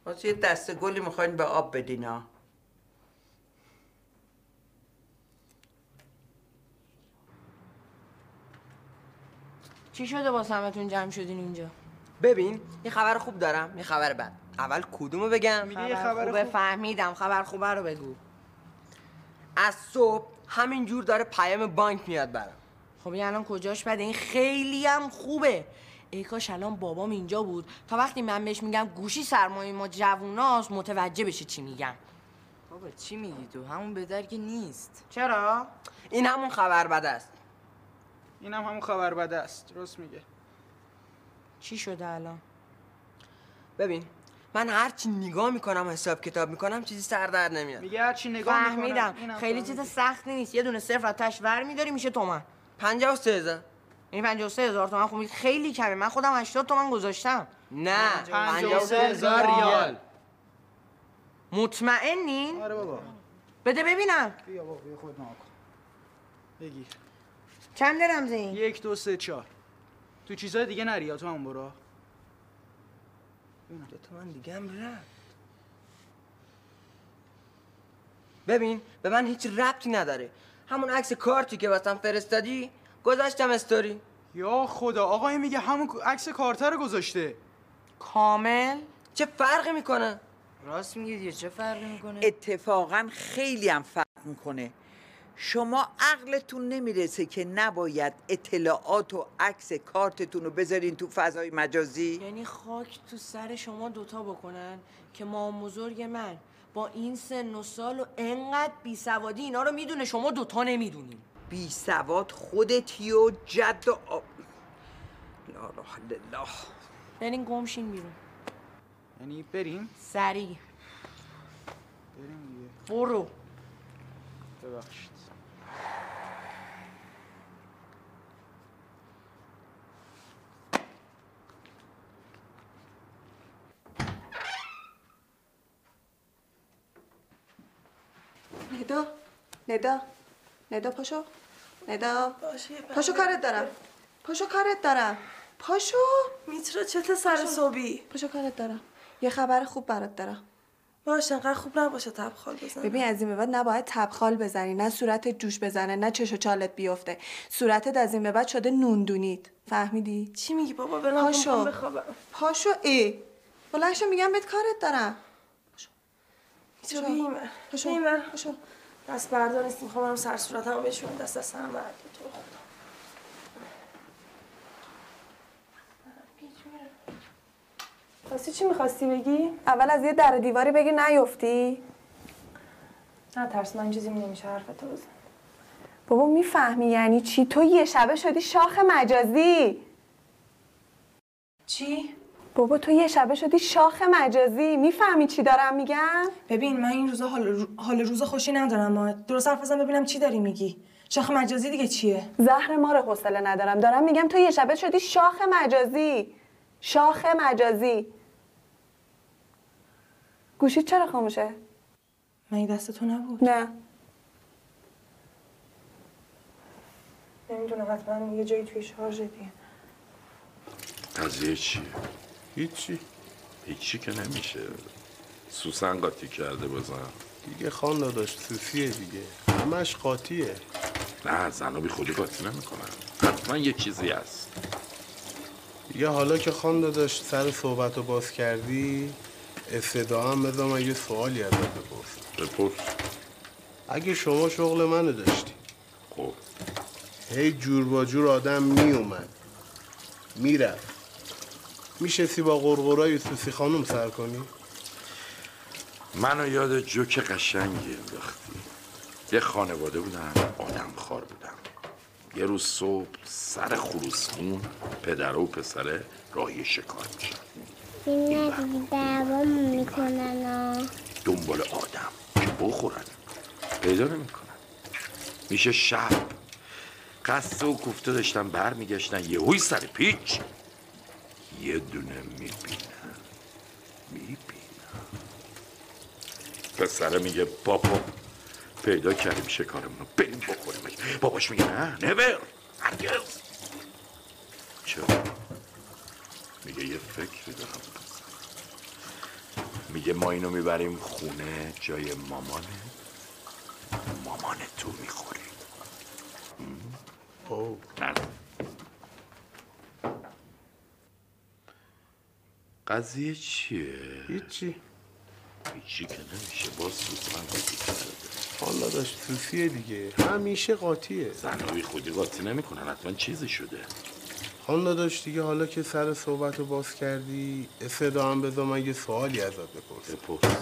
واسه یه دسته گلی می‌خواین به آب بدین ها چی شده با همتون جمع شدین اینجا؟ ببین یه خبر خوب دارم یه خبر بد. اول کدومو بگم؟ خبر خوبه فهمیدم خبر خوبه رو بگو. از صبح همینجور داره پیام بانک میاد برام. خب این الان کجاش بده؟ این خیلی هم خوبه. ای کاش الان بابام اینجا بود. تا وقتی من بهش میگم گوشی سرمایه ما جووناست متوجه بشه چی میگم. بابا چی میگی تو؟ همون بدر که نیست. چرا؟ این همون خبر بد است. این هم همون خبر بده است. درست میگه. چی شده الان؟ ببین من هرچی نگاه می‌کنم و حساب کتاب می‌کنم چیزی سر در نمیاد. میگه هرچی نگاه می‌کنم فهمیدم. اینم خیلی چیز سختی نیست. یه دونه صفر از تش ور میداری میشه تومن. پنجاه و سه هزار. این پنجاه و سه هزار تومن. خب خیلی کمه. من خودم هشتاد تومن گذاشتم. نه. پنجاه و سه هزار ریال. مطمئنین؟ آره بابا. بده ببینم. بیا بابا بیا خود نها کن. بگیر. چند رمزه این؟ یک دو سه چهار. تو چیزای دیگه نری یا تو هم برو. دو تومن دیگه هم رفت. ببین به من هیچ ربطی نداره. همون عکس کارتی که واسم فرستادی گذاشتم استوری. یا خدا آقا این میگه همون عکس کارتر رو گذاشته. کامل؟ چه فرقی می‌کنه؟ راست میگی دیگه چه فرقی می‌کنه؟ اتفاقا خیلی هم فرق می‌کنه. شما عقلتون نمی‌رسه که نباید اطلاعات و عکس کارتتون رو بذارین تو فضای مجازی؟ یعنی خاک تو سر شما دوتا بکنن که مام بزرگ من با این سن و سال و انقدر بی سوادی اینا رو می‌دونه شما دوتا نمی‌دونین. بی سواد خودتی و جد و آب. لا الله. برین گمشین بیرون. یعنی بریم؟ سریع. بریم دیگه. برو. ببخشید. ندا ندا ندا پاشو ندا. پاشو کارت دارم. پاشو کارت دارم. پاشو. میترا چته سر صبحی؟ پاشو کارت دارم. یه خبر خوب برات دارم. باشه انقدر خوب نباشه تبخال بزن ببین از این به بعد نباید تبخال بزنی. نه صورتت جوش بزنه نه چش و چالت بیفته. صورتت از این به بعد شده نوندونید فهمیدی؟ چی میگی بابا؟ بلم پاشو. بخوابم. پاشو ای. بلند شو میگم بهت کارت دارم. میترا بیمه پاشو. بیمه دست بردار نیست. می‌خوام برم سر صورتمو بشورم دست دست هم بردار. تو خدا. خواستی چی می‌خواستی بگی؟ اول از یه در دیواری بگی نیفتی. نه ترس من چیزی نمیشه. حرفتو بزن. بابا می‌فهمی یعنی چی؟ تو یه شبه شدی شاخ مجازی. چی؟ بابا تو یه شبه شدی شاخ مجازی. می‌فهمی چی دارم میگم؟ ببین من این روزا حال, رو- حال روز خوشی ندارم ما درست حرف بزن ببینم چی داری میگی. شاخ مجازی دیگه چیه؟ زهر ما رو حوصله ندارم. دارم میگم تو یه شبه شدی شاخ مجازی. شاخ مجازی. گوشی چرا خاموشه؟ من دست تو نبود. نه. نمی‌دونم حتما یه جایی توی شارژ دیگه. قضیه چیه؟ هیچی. هیچی که نمیشه. سوسن قاطی کرده بازم. دیگه خان داداش سوسیه دیگه. همش قاطیه. نه زنو بی خودی قاطی نمی‌کنن حتما یه چیزی هست. دیگه حالا که خان داداش سر صحبت رو باز کردی استدا هم بذار من یه سوالی ازت بپرسم. بپرس. اگه شما شغل منو داشتی خب. هی جور با جور آدم می اومد می‌رفت. میشستی با غرغرای سوسی خانم سر کنی؟ منو یاد جوک قشنگی انداختی. یه خانواده بودن آدم خار بودن. یه روز صبح سر خروسخون پدر و پسره راهی شکار میشن. این دعوامون می‌کنن دنبال آدم که بخورن. پیدا نمی‌کنن. میشه شب قصه و کوفته داشتن بر میگشتن یهوی سر پیچ. یه دونه می‌بینن می‌بینن پسره میگه بابا پیدا کردیم شکارمون رو بریم بخوریمش باباش میگه نه نور هرگز چرا؟ میگه یه فکری دارم. میگه ما اینو می‌بریم خونه جای مامانه. مامان تو می‌خوری او نه. قضیه چیه؟ هیچی. هیچی که نمیشه. باز سوسن قاطی کرده. حالا داشت سوسیه دیگه. همیشه قاطیه. زنهای خودی قاطی نمی‌کنن. حتما چیزی شده. خان داداش دیگه حالا که سر صحبت رو باز کردی استدا هم بذار من یه سوالی ازت بپرسم. بپرس.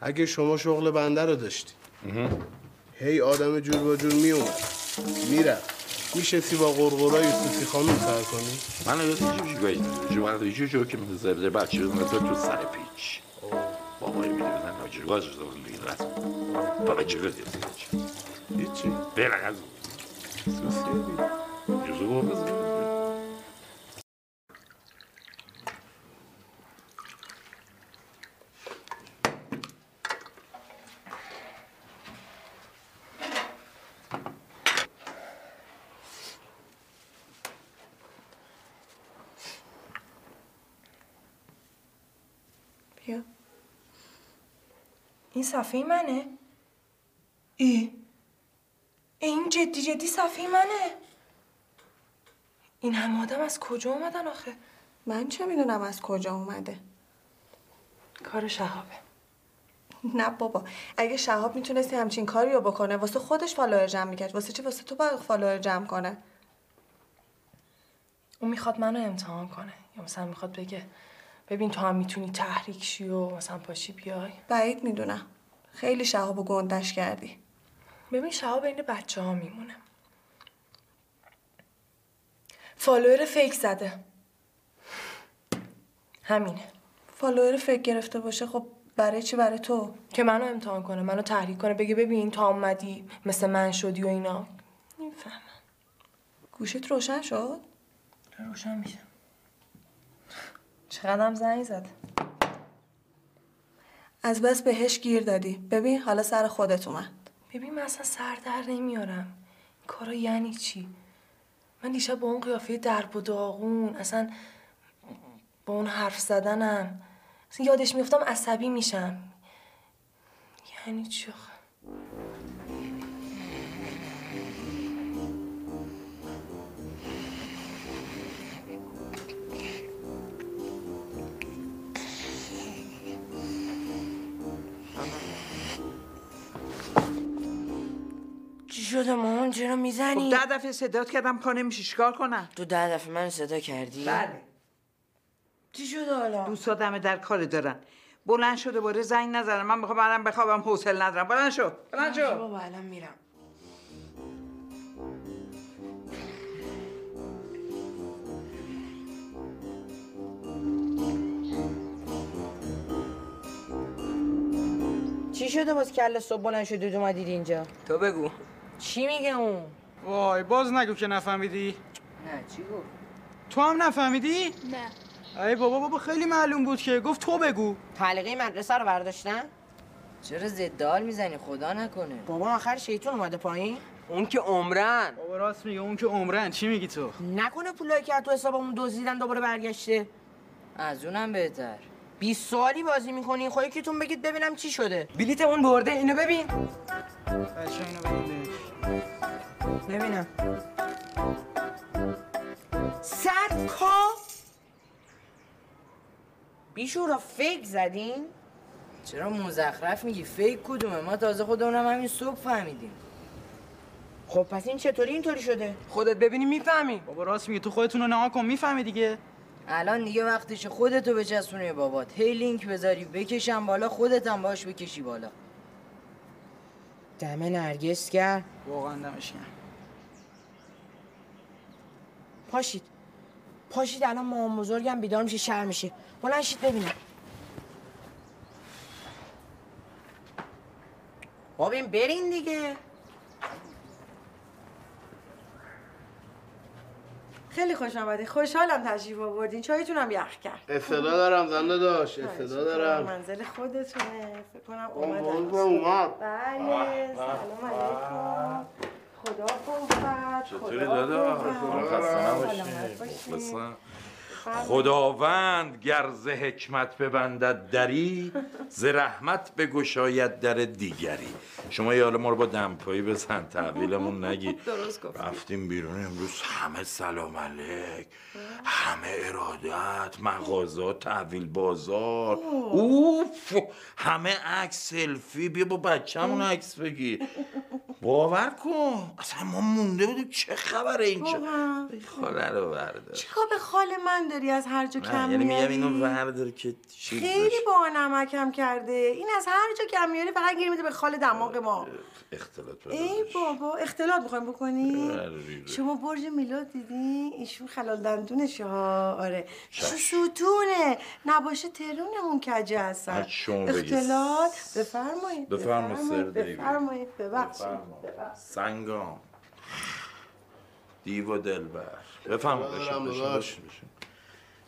اگه شما شغل بنده رو داشتی هی آدم جور با جور می اومد می‌رفت. میشستی با غرغرای سوسی خانم سر کنی؟ من یاد یه جوری جو وقت یه جو که من زبده بچه رو تو تو سر پیچ. بابایی می‌دونن ناجر گاز رو دیگه رسم بابا چه گاز هیچی برق از سوسیه دیگه جزو بابا بیا این صفحه منه. ای این جدی جدی صفحه منه. این همه آدم از کجا اومدن آخه؟ من چه می‌دونم از کجا اومده؟ کار شهابه. نه بابا اگه شهاب می‌تونست همچین کاری رو بکنه واسه خودش follower جمع می‌کرد. واسه چی؟ واسه تو باید follower جمع کنه. اون می‌خواد منو امتحان کنه. یا مثلا می‌خواد بگه ببین تو هم می‌تونی تحریک شی و مثلا پاشی بیای. بعید می‌دونم. خیلی شهابو گنده‌ش کردی. ببین شهاب بین بچه ها میمونه. follower fake زده. همینه. follower fake گرفته باشه خب برای چی؟ برای تو. که منو امتحان کنه منو تحریک کنه بگه ببین تا اومدی مثل من شدی و اینا. نمی‌فهمم گوشیت روشن شد؟ روشن میشه. چقدرم زنگ زد. از بس بهش گیر دادی. ببین حالا سر خودت اومد. ببین من اصلا سر در نمیارم. این کارا یعنی چی؟ من دیشب با اون قیافه درب و داغون اصلا با اون حرف زدنم اصلا یادش میفتم عصبی میشم. یعنی چی آخه؟ شده مامان چرا می‌زنی؟ خب ده دفعه صدات کردم پا نمیشه چیکار کنم؟ تو ده دفعه من صدا کردی؟ بله. چی شده حالا؟ دوستا دم در کار دارن. بلند شده دوباره زنگ نزنه من می‌خوام برم بخوابم حوصله ندارم. بلند شو بلند شو. بابا الان میرم. چی شده باز کل صبح بلند شدید اومدید اینجا؟ تو بگو. چی میگه اون؟ وای باز نگو که نفهمیدی. نه چی گفت؟ تو هم نفهمیدی؟ نه. ای بابا بابا خیلی معلوم بود که. گفت تو بگو. تعلیقه مدرسه رو برداشتن؟ چرا زدال می‌زنی؟ خدا نکنه. بابا آخر شیطون اومده پایین. اون که عمرن. بابا راست میگه. اون که عمرن. چی میگی تو؟ نکنه پولایی که تو حسابمون دزدیدن دوباره برگشته. از اونم بهتر. 20 سالی بازی می‌کنین خواهی که تون بگید ببینم چی شده. بلیت اون برده. اینو ببین. بچه اینو بهش ببینم. صد کا بیشورا فیک زدین؟ چرا مزخرف میگی؟ فیک کدومه؟ ما تازه خودمونم همین صبح فهمیدیم. خب پس این چطوری اینطوری شده؟ خودت ببینی می‌فهمی. بابا راست میگه تو خودتون رو نها کن می‌فهمی دیگه. الان دیگه وقتشه خودتو بچسبونی بابات. هی لینک بذاری بکشم بالا خودت هم باش بکشی بالا. دم نرگس کرد واقعا دمش گرم. پاشید. پاشید الان مامان بزرگم بیدار میشه شهر میشه. بلند شید ببینم. بابین برین دیگه. خیلی خوش آمدید خوشحالم تشریف آوردین. چایتون هم یخ کرد. استعداد دارم زنده داشت. استعداد دارم. منزل خودتونه. فکر کنم بود اومد. بله. سلام علیکم. خدا قوت چطوری خدا دادا؟ خسته نباشی. سلامت باشی. بسن. خداوند گر ز حکمت ببندد دری ز رحمت بگشاید در دیگری. شما یه حالا ما رو با دمپایی بزن تحویلمون نگی. درست. رفتیم بیرون امروز همه سلام علیک. همه ارادت مغازات تحویل بازار اوف! همه عکس سلفی. بیا با بچه‌مون عکس بگیر. باور کن. اصلا ما مونده بودیم. چه خبره اینجا؟ خاله رو بردار. چیکار به خال من داری از هر جا کم یعنی میگم؟ اینو وردار که چیز خیلی. با نمکم کرده. این از هر جا کم میاری فقط گیر میده به خال دماغ ما. اختلاط ای بابا اختلاط می‌خوایم بکنی؟ بشه. شما برج میلاد دیدی؟ ایشون خلال دندونشه ها. آره. ستونه. نباشه ترونمون کجه هستن. اختلاط. بفرمایید بفرما، سر دیوی. بفرمایید ببخشید. سنگام. دیو و دلبر. داداش.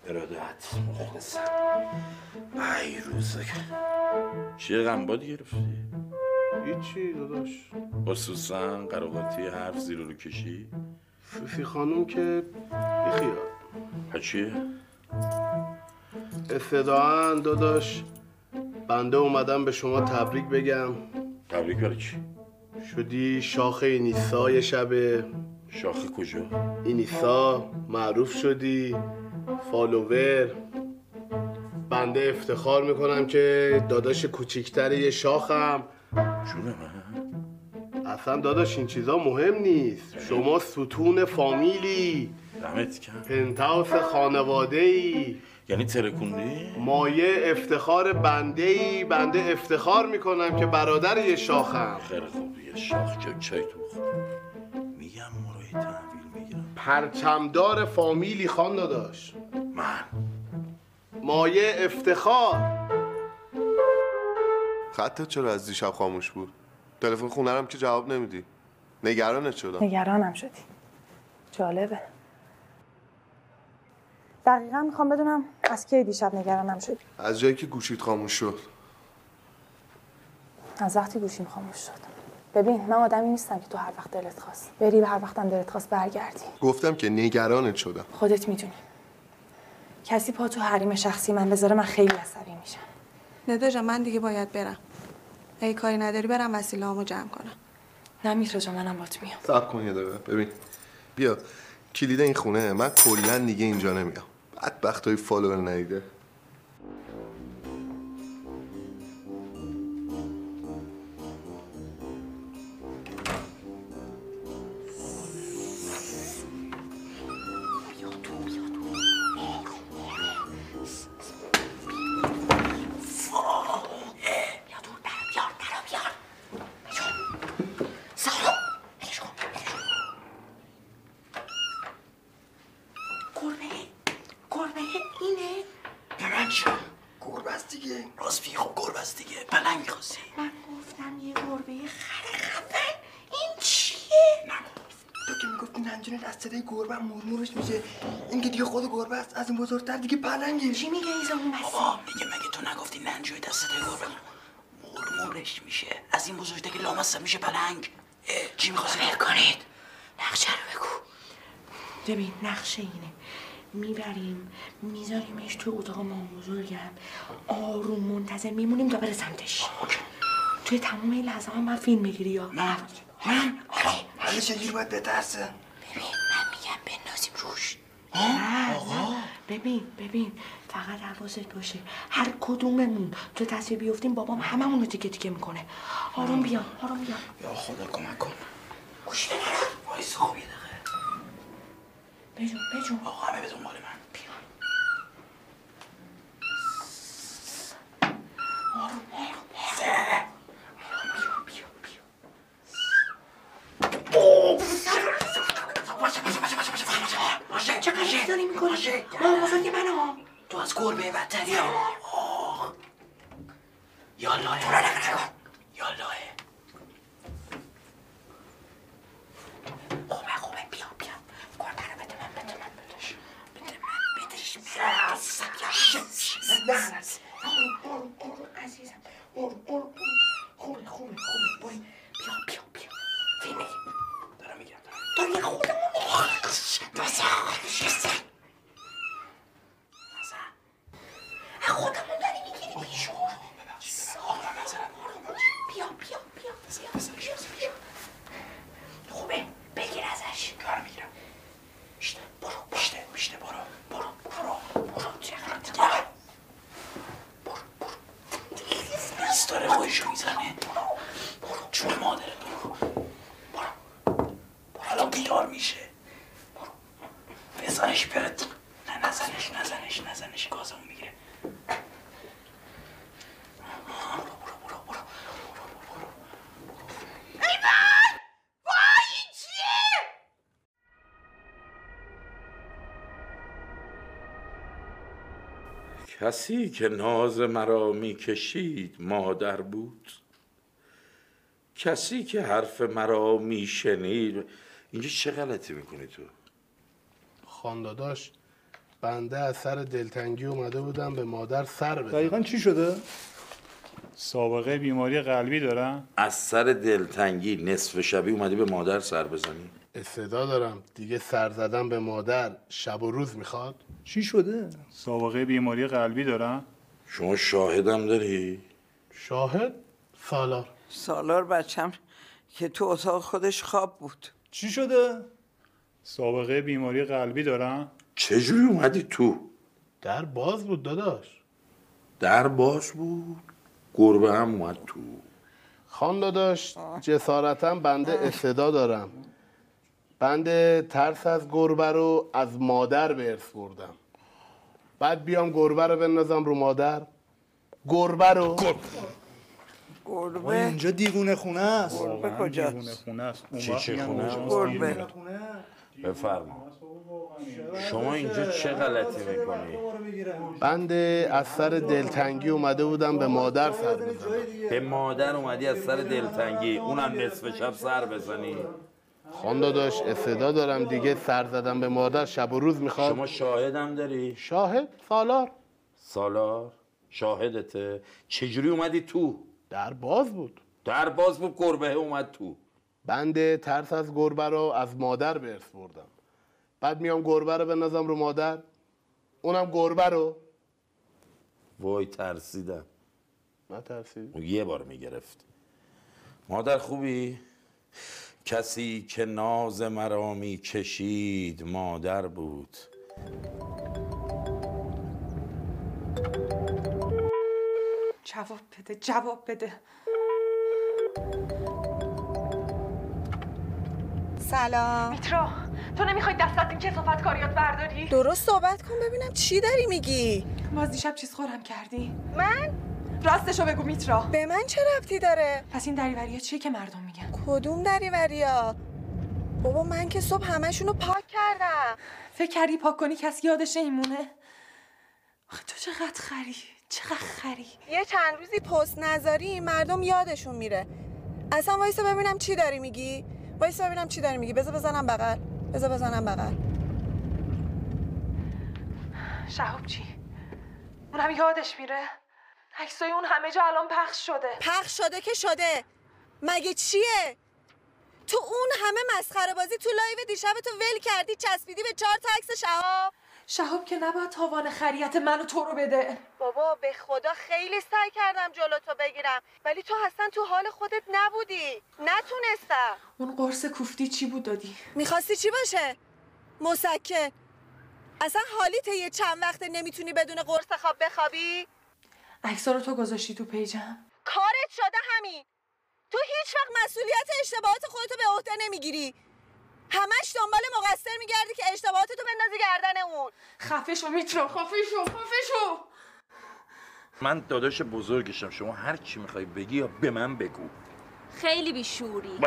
ارادت مخلصم ای روزه چیه غنباد گرفتی؟ هیچی داداش با سوسن قراقاتی حرف زیر رو کشی؟ فیفی خانم که بیخیال ها چیه؟ استدعان داداش بنده اومدم به شما تبریک بگم تبریک برای چی؟ شدی شاخ اینیسا یه شبه شاخ کجا؟ اینیسا معروف شدی فالوور. بنده افتخار می‌کنم که داداش کوچیکتر یه شاخم. جون من. اصلا داداش این چیزا مهم نیست. شما ستون فامیلی. دمت کم پنتاوس خانواده ای یعنی ترکوندی؟ مایه افتخار بنده ای بنده افتخار می‌کنم که برادر یه شاخم. خیلی خوب. یه شاخ که چای تو. میگم می‌گیرم پرچمدار فامیلی خان داداش. من. مایه افتخار. خطت چرا از دیشب خاموش بود؟ تلفن خونرم که جواب نمیدی. نگرانت شدم. نگرانم شدی. جالبه. دقیقا می‌خوام بدونم از کی دیشب نگرانم شدی. از جایی که گوشیت خاموش شد. از وقتی گوشیم خاموش شد. ببین من آدمی نیستم که تو هر وقت دلت خواست. بری به هر وقتم دلت خواست برگردی. گفتم که نگرانت شدم. خودت می‌دونی. کسی پا تو حریم شخصی من بذاره من خیلی عصبی میشم. ندا من دیگه باید برم. اگه کاری نداری برم وسیله هامو جمع کنم. نه میترا جان منم بات میام. صبر کن یه دقیقه. ببین بیا. کلید این خونه من کلا دیگه اینجا نمیام. بدبخت های فالوور ندیده. دیگه خود گربه است از این بزرگتر دیگه پلنگه چی میگه این زمان بسی؟ بابا میگه مگه تو نگفتی ننجوی از صدای گربه؟ مرمورش میشه. از این بزرگتر که لامصب میشه پلنگ. چی می‌خواستی؟ کنید. نقشه رو بگو. ببین نقشه اینه. می‌بریم میذاریمش تو اتاق مام بزرگم. آروم منتظر میمونیم تا بره سمتش. توی تمام این لحظه ها من فیلم می‌گیری یا؟ من؟ من؟ حالا چجوری باید بترسه؟ ببین من میگم بندازیم روش. نه ببین ببین. فقط حواست باشه. هر کدوممون تو تصویر بیفتیم بابام هممون رو تیکه تیکه می‌کنه. آروم بیا آروم بیا. یا خدا کمک کن. گوش وایسا خب یه دقیقه بجون بجون آقا همه به دنبال من. آروم آروم چه قشنگ. داری می‌کنی؟ مامان بزرگ من ها تو از گربه بدتری ها. یالله تو رو نکن. یالله خوبه خوبه. بیا بیا. گربه رو بده من بده من بدش بده من بدش نه آروم آروم آروم عزیزم. آروم آروم خوبه خوبه. خوبه بای بیا بیا بیا. دارم میگم تو یه خودمون خودمون داری می‌گیری بیا بیا بیا بیا بیا خوبه بگیر ازش دارم می‌گیرم بیشتر برو بیشتر بیشتر برو برو برو برو چقدر نیست داره خودشو می‌زنه چون مادره برو برو الان بیدار میشه بزنش برد نه نزنش نزنش نزنش گازمون می‌گیره کسی که ناز مرا می‌کشید مادر بود؟ کسی که حرف مرا میشنید؟ اینجا چه غلطی می‌کنی تو؟ خانداداش بنده از سر دلتنگی اومده بودم به مادر سر بزنم دقیقا چی شده؟ سابقه بیماری قلبی دارم؟ از سر دلتنگی نصف شبی اومدی به مادر سر بزنی؟ استعداد دارم دیگه سر زدن به مادر شب و روز می‌خواد چی شده؟ سابقه بیماری قلبی دارم؟ شما شاهدم داری؟ شاهد؟ سالار سالار بچم که تو اتاق خودش خواب بود چی شده؟ سابقه بیماری قلبی دارم؟ چجوری اومدی تو؟ در باز بود داداش در باز بود گربه هم اومد تو خان داداش جسارتا بنده استعداد دارم بنده ترس از گربه رو از مادر به ارث بردم بعد بیام گربه رو بندازم رو مادر گربه رو گربه اینجا دیوونه خونه است گربه کجاست؟ دیوونه خونه است چی میگن خونه؟ گربه. دیوونه خونه. بفرما شما اینجا چه غلطی می‌کنی؟ بنده از سر دلتنگی اومده بودم به مادر سر بزنم به مادر اومدی از سر دلتنگی اونم نصف شب سر بزنی خان داداش استعداد دارم دیگه سر زدم به مادر شب و روز می‌خواد. شما شاهدم داری؟ شاهد؟ سالار. سالار؟ شاهدته. چجوری اومدی تو؟ در باز بود. در باز بود گربه اومد تو. بنده ترس از گربه رو از مادر به ارث بردم. بعد میام گربه رو بندازم رو مادر. اونم گربه رو. وای ترسیدم. نه ترسید اون یه بار می‌گرفت. مادر خوبی؟ کسی که ناز مرا می‌کشید مادر بود. جواب بده جواب بده. سلام. میترا تو نمی‌خوای دست از این کسافت کاریات برداری؟ درست صحبت کن ببینم چی داری میگی. باز دیشب چیز خورم کردی؟ من؟ راستشو بگو میترا. به من چه ربطی داره؟ پس این دریوریا چیه که مردم میگن؟ کدوم دریوریا بابا من که صبح همشونو پاک کردم. فکر کردی پاک کنی کسی یادش نمیمونه؟ تو چقدر خری چقدر خری. یه چند روزی پست نذاری مردم یادشون میره. اصلا وایسا ببینم چی داری میگی. وایسا ببینم چی داری میگی. بذار بزنم بغل. بذار بزنم بغل. شهاب چی؟ اونم یادش میره؟ عکسای اون همه جا الان پخش شده. پخش شده که شده. مگه چیه؟ تو اون همه مسخره بازی تو live دیشب تو ول کردی چسبیدی به چهار تا عکس شهاب؟ شهاب که نباید تاوان خریت من و تو رو بده. بابا به خدا خیلی سعی کردم جلو تو بگیرم. ولی تو اصلا تو حال خودت نبودی. نتونستم. اون قرص کوفتی چی بود دادی؟ می‌خواستی چی باشه؟ مسکن. اصلا حالیت یه چند وقته نمی‌تونی بدون قرص خواب بخوابی؟ عکسا رو تو گذاشتی تو پیجم؟ کارت شده همین. تو هیچ وقت مسئولیت اشتباهات خودتو به عهده نمی‌گیری. همش دنبال مقصر میگردی که اشتباهاتتو بندازی گردن اون خفه شو میترا خفه شو خفه شو. من داداش بزرگشم شما هر چی می‌خوای بگی یا به من بگو. خیلی بیشوری.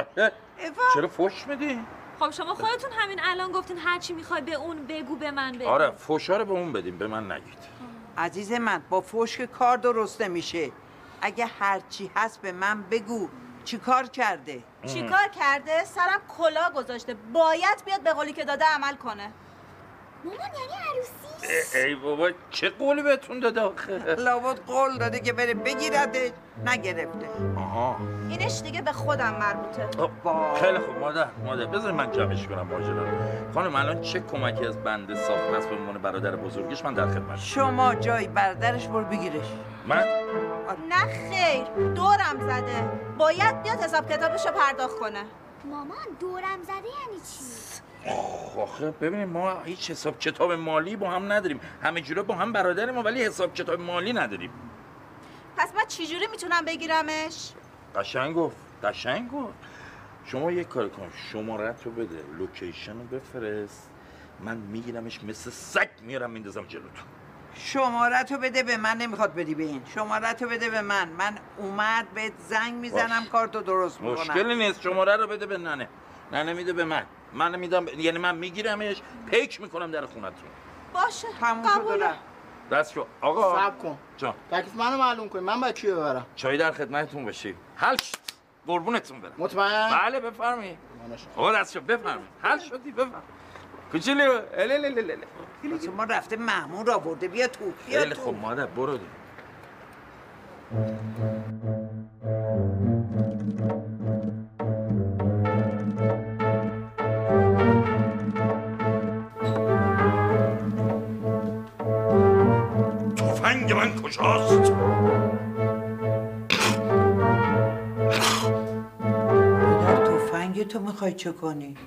چرا فش میدی؟ خب شما خودتون همین الان گفتین هر چی می‌خوای به اون بگو به من بگو. آره فشا رو به اون بدیم به من نگید. عزیز من با فشک کار درست نمیشه. اگه هرچی هست به من بگو چی کار کرده؟ چیکار کرده؟ سرم کلا گذاشته. باید بیاد به قولی که داده عمل کنه. مامان یعنی عروسی ای بابا چه قولی بهتون داده آخه؟ لابد قول داده که بره بگیرده نگرفته. آها. اینش دیگه به خودم مربوطه. خیلی خوب. مادر مادر بذار من جمعش کنم ماجرا رو. خانم الان چه کمکی از بنده ساخت؟ است به عنوان برادر بزرگش من در خدمت شما. جای برادرش برو بگیرش. من؟ نه خیر دورم زده. باید بیاد حساب کتابش رو پرداخت کنه. مامان دورم زده یعنی چی؟ آخه ببینید ما هیچ حساب کتاب مالی با هم نداریم. همه جوره با هم برادر ما ولی حساب کتاب مالی نداریم. پس من چجوری می‌تونم بگیرمش؟ قشنگ گفت قشنگ گفت. شما یک کار کن شمارت رو بده لوکیشن رو بفرست. من میگیرمش مثل سگ میارم میندازم جلوتون. شمارت رو بده به من نمی‌خواد بدی به این. شمارت رو بده به من. من اومد بهت زنگ می‌زنم. کارتو درست می‌کنم. مشکلی نیست شماره رو بده به ننه. ننه میده به من. من میدم یعنی من میگیرمش پیک می‌کنم در خونتون. باشه تموم قبوله. دست شو. آقا صبر کن. جان. تکلیف منو معلوم کن من باید چی ببرم؟ چای در خدمتتون باشی. حل شد. قربونتون برم. مطمئن؟ بله بفرمایید. آقا دست شو. بفرمایید. حل شدی بفرم کوچولو. له له واسه ما رفته محمود آورده. بیا تو بیا خیلی تو. خوب مادر برو دی. کجاست؟ پدر تفنگ تو می‌خوای چه کنی؟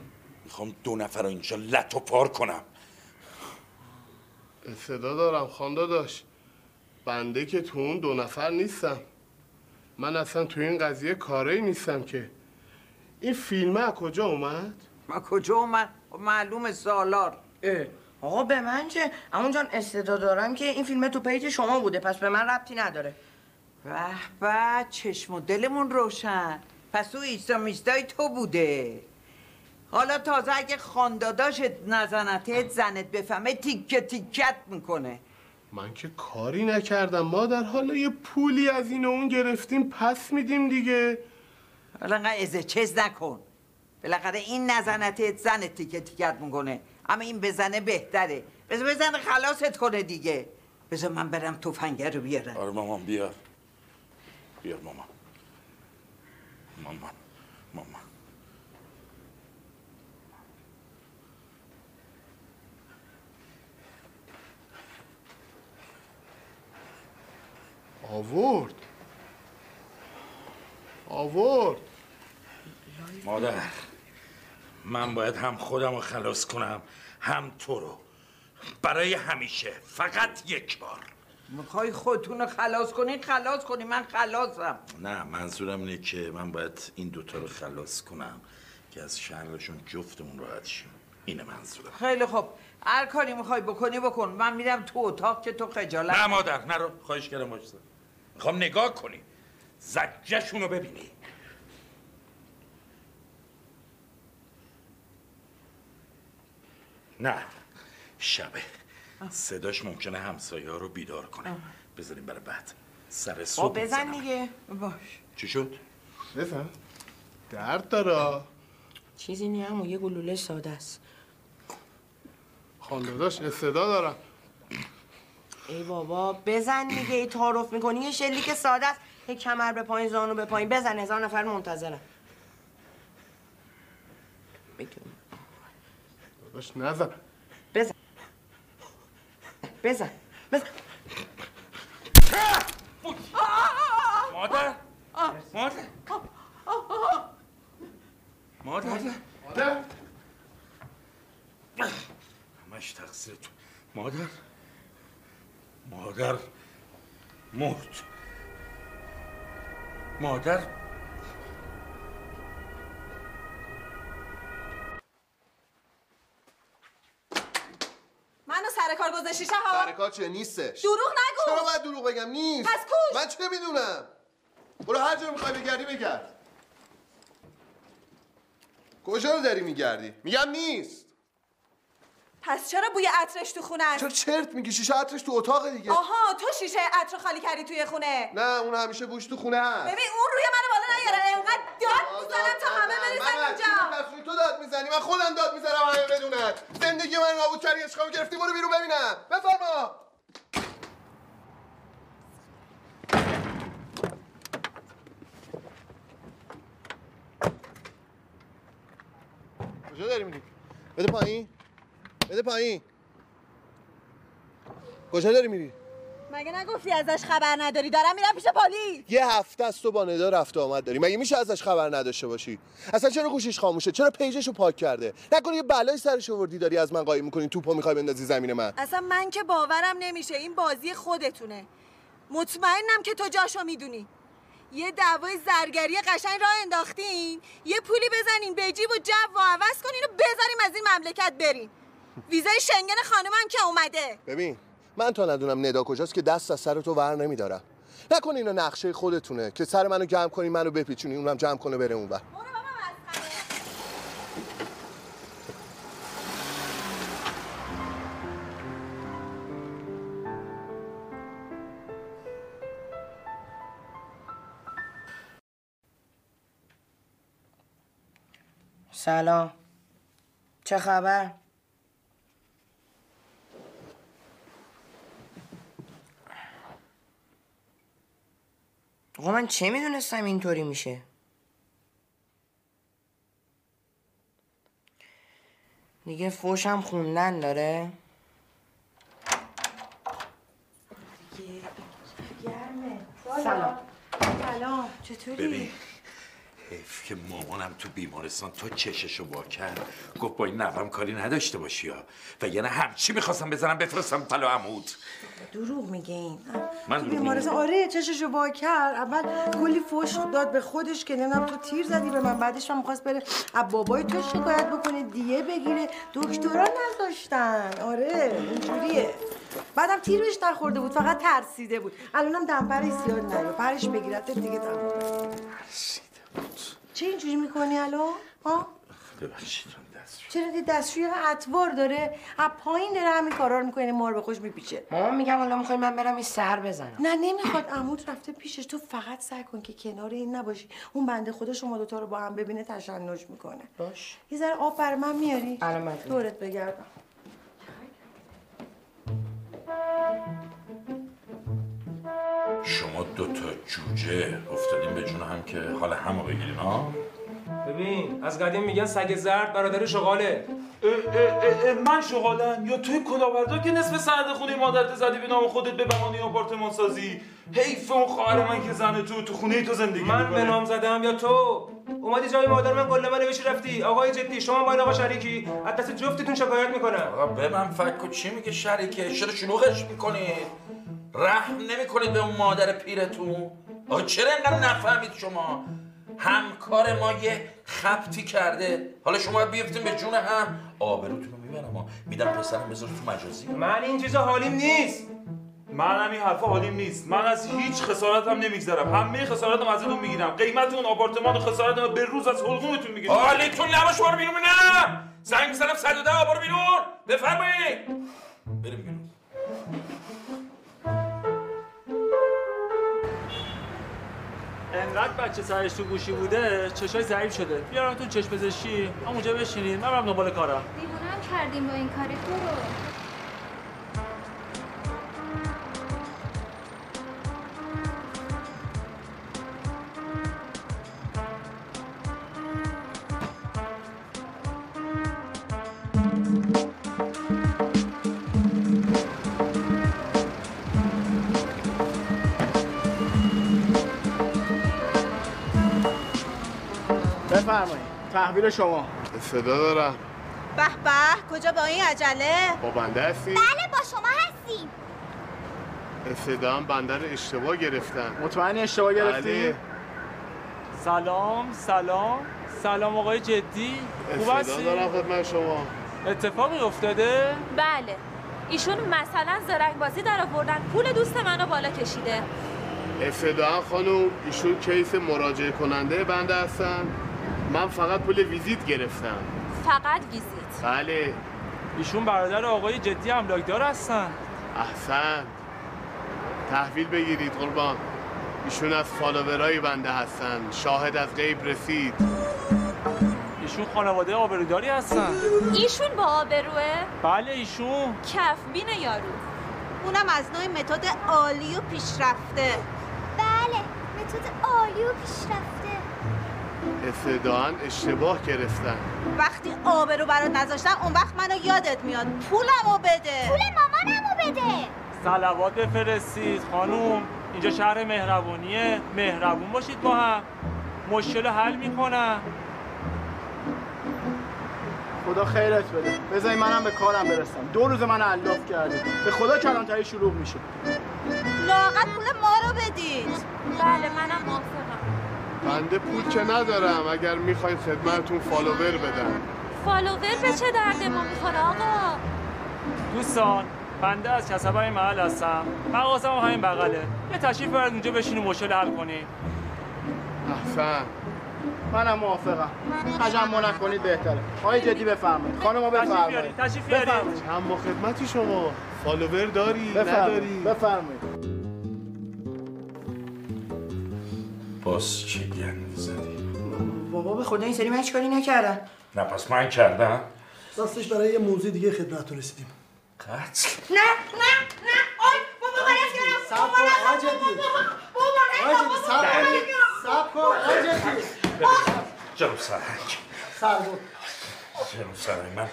می‌خوام دو نفر رو اینجا لط و پار کنم. صدا دارم خان داداش. بنده که تو اون دو نفر نیستم. من اصلا تو این قضیه کاری نیستم که. این فیلمه کجا اومد؟ ما کجا اومد؟ معلوم سالار. اه، آقا به من چه؟ اما جان استعداد دارم که این فیلم تو پیج شما بوده پس به من ربطی نداره. به به چشم و دلمون روشن. پس او ایستا میستای تو بوده. حالا تازه اگه خانداداشت نزنتت زنت بفهمه تیکه تیکت می‌کنه. من که کاری نکردم مادر حالا یه پولی از این و اون گرفتیم پس میدیم دیگه. حالا انقدر ازه چز نکن. بالاخره این نزنتت زنت تیکه تیکت می‌کنه. اما این بزنه بهتره. بذار بزنه خلاصت کنه دیگه. بذار من برم تفنگه رو بیارم. آره مامان بیار. بیار مامان. مامان مامان. آورد. آورد. مادر. من باید هم خودم رو خلاص کنم هم تو رو. برای همیشه فقط یک بار. می‌خوای خودتون رو خلاص کنی؟ خلاص کنی من خلاصم. نه منظورم اینه که من باید این دوتا رو خلاص کنم که از شرشون جفتمون راحت شیم. اینه منظورم. خیلی خب هر کاری می‌خوای بکنی بکن. من میرم تو اتاق که تو خجالت نه مادر نرو. خواهش کردم می‌خوام نگاه کنی. زجهشون رو ببینی. نه. شبه. صداش ممکنه همسایه ها رو بیدار کنه. بذاریم برای بعد. سر صبح بزن. دیگه. باش. چی شد؟ بزن درد داره. چیزی نی همون یه گلوله ساده است. خانداداش استعداد دارم. ای بابا بزن دیگه. ای تعارف می‌کنی. یه شلیک ساده است. یه کمر به پایین زانو به پایین. بزن هزار نفر منتظرم داداش نزن بزن بزن بزن مادر مادر مادر مادر همش تقصیر تو مادر مادر مرد مادر منو سر کار گذاشتی شهاب؟ سر کار چه؟ نیستش. دروغ نگو. چرا باید دروغ بگم؟ نیست. پس کوش. من چه می‌دونم؟ برو هر جا می‌خوای بگردی بگرد. کجا رو داری میگردی؟ میگم نیست. پس چرا بوی عطرش تو خونه چرا چرت میگی؟ شیشه عطرش تو اتاق دیگه. آها تو شیشه عطر خالی کردی توی خونه. نه اون همیشه بوش تو خونه هست. ببین اون روی منو بالا نیاره. انقدر داد می‌زنم تا تصویر تو داد می‌زنی من خودم داد می‌زنم همه بدونن زندگی من نابود کردی عشقامو گرفتی برو بیرون ببینم. بفرما. کجا داری میری؟ بده پایین. بده پایین. کجا داری میری؟ مگه نگفتی ازش خبر نداری؟ دارم میرم پیش پلیس. یه هفته است تو با ندا رفته آمد داری. مگه میشه ازش خبر نداشته باشی؟ اصلا چرا گوشیش خاموشه؟ چرا پیجشو پاک کرده؟ نکنه یه بلای سرش آوردی داری از من قایم می‌کنی توپو می‌خوای بندازی زمین من. اصلا من که باورم نمیشه. این بازی خودتونه. مطمئنم که تو جاشو می‌دونی. یه دعوای زرگری قشنگ راه انداختین. یه پولی بزنین به جیب و جو و عوض کنین و بذاریم از این مملکت بریم. ویزای شنگن خانمم که اومده. ببین من تا ندونم ندا کجاست که دست از سر تو ور نمیدارم. نکن اینو نقشه خودتونه که سر منو جمع کنی منو بپیچونی اونم جمع کنه بره اونور سلام. چه خبر؟ آقا من چه می‌دونستم اینطوری میشه؟ دیگه فوشم خوندن داره. سلام. سلام. چطوری؟ ببین. حیف که مامانم تو بیمارستان تا چششو وا کرد گفت با این نوام کاری نداشته باشی ها. و یعنی همچی می‌خواستم بزنم بفرستم پلو عمود. دروغ میگه این. من تو بیمارستان. آره چششو وا کرد. اول کلی فوش داد به خودش که نمی‌دونم تو تیر زدی به من. بعدش هم می‌خواست بره از بابای تو شکایت بکنه دیه بگیره. دکترا نذاشتن. آره اینجوریه. بعدم تیر بهش نخورده بود فقط ترسیده بود. الانم دمپرش زیاد نیو پرش بگیرد دیگه تمام چه اینجوری می‌کنی الان؟ ها؟ ببخشید دست چرا دی دستشوی اطوار داره؟ از پایین داره همین کارا رو می‌کنه ما رو به خوش میپیچه. مامان میگم حالا می‌خوای من برم این سر بزنم. نه نمی‌خواد. عمود رفته پیشش. تو فقط سعی کن که کنار این نباشی. اون بنده خدا شما دوتا رو با هم ببینه تشنج می‌کنه. باش. یه ذره آب بر من میاری؟ الان من دورت بگردم. شما دوتا جوجه افتادین به جون هم که حال همو بگیرین ها؟ ببین از قدیم میگن سگ زرد برادر شغاله. من شغالم. یا توی کلاهبردار که نصف سند خونه مادرت زدی به نام خودت به بهانه آپارتمان سازی. حیف اون خواهر من که زن تو تو خونه تو زندگی من. به نام زدم یا تو؟ اومدی جای مادر من گله من نوشی رفتی. آقای جدی شما با این آقا شریکی. از دست جفتتون شکایت می‌کنم. آقا به من فکر چی میگه شریکه؟ چرا شلوغش می‌کنید رحم نمی‌کنید به اون مادر پیرتون. آقا چرا اینقدر نفهمید شما؟ همکار ما یه خبتی کرده. حالا شما باید بیفتین به جون هم. آبروتون رو می‌برم. میدم پسرم بذار تو مجازی. من این چیزا حالیم نیست. من این حرفا حالیم نیست. من از هیچ خسارتم نمیگذرم. همه خسارتم ازتون می‌گیرم. قیمت اون آپارتمان و خسارتم به روز از حلقومتون می‌گیرم. حالیتون نباش برو بیرون ببینم زنگ می‌زنم 110 برو بیرون. بفرمایید. بریم بیرون. انقدر بچه سرش تو گوشی بوده چشای ضعیف شده. بیارم تو چشم پزشکی. همونجا بشینین من برم دنبال کارم. دیوونم کردیم با این کار تو رو. تحویل شما. صدا دارم. به به کجا با این عجله؟ با بنده هستی؟ بله با شما هستیم. صدا هم بنده رو اشتباه گرفتن. مطمئنی اشتباه گرفتی؟ بله. سلام سلام. سلام آقای جدی. خوب صدا هستی؟ دارم خدمت شما. اتفاقی افتاده؟ بله. ایشون مثلا زرنگ بازی در آوردن. پول دوست منو بالا کشیده. افتداعا خانم ایشون کیس مراجعه کننده بنده هستن. من فقط پول ویزیت گرفتم. فقط ویزیت. بله. ایشون برادر آقای جدی املاکدار هستن. احسن. تحویل بگیرید قربان. ایشون از فالوورای بنده هستن. شاهد از غیب رسید. ایشون خانواده آبروداری هستن. ایشون با آبروه؟ بله ایشون. کفبین یارو. اونم از نوع متد عالی و پیشرفته. بله متد عالی و پیشرفته. افتداعا اشتباه گرفتن. وقتی آبرو برات نذاشتم اون وقت منو یادت میاد. پولمو بده. پول مامانمو بده. سلوات بفرستید خانوم. اینجا شهر مهربونیه. مهربون باشید با هم. مشکل رو حل می‌کنم خدا خیرت بده. بذاری منم به کارم برسم. دو روز من علاف کردی. به خدا کلانتری شروع میشه. لااقل پول ما رو بدید. بله منم موافقم. بنده پول که ندارم. اگر می‌خواید خدمتتون follower بدم. follower به چه درد ما می‌خوره آقا؟ دوستان بنده از کسبه‌ی محل هستم. مغازم همین بغله. یه تشریف برید اونجا بشینیم مشکل حل کنیم. احسنت. منم موافقم. تجمع نکنید بهتره. آقای جدی بفرمایید. خانم بفرمایید. تشریف بفرمایید. هم با خدمتی شما. فالوور داری؟ بفرمایید. نداری؟ بفرمایید. باز چه گند زدی بابا به خدا این سری من هیچ کاری نکردم. نه پس من کردم. راستش برای یه موضوع دیگه خدمتتون رسیدیم. قتل. نه نه نه. آی بابا غلط کردم سب کن جدی سب کن. سب کن آقا جدی جناب سرگون جناب من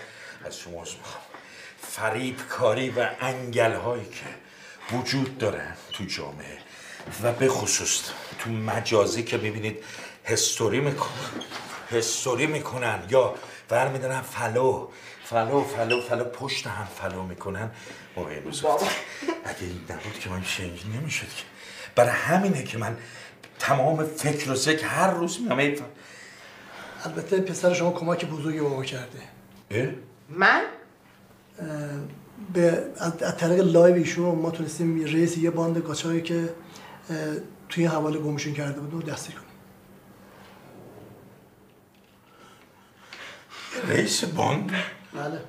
از شما عذر می‌خوام. فریب کاری و انگل هایی که وجود دارن تو جامعه و به خصوص تو مجازی که می‌بینید هستوری می‌کنن هستوری می‌کنن یا برمیدارن فلو فلو فلو فلو پشت هم فلو می‌کنن. موقع بزرگ اگه این نبود که من شنگی نمی‌شد که. برای همینه که من تمام فکر و ذکر هر روز میام البته پسر شما کمک بزرگی به ما کرده. اه؟ من؟ اه، به از از طریق live ایشون ما تونستیم رئیس یه باند قاچاقی که توی این حوالی گمشون کرده بود رو دستگیر کنیم رئیس باند بله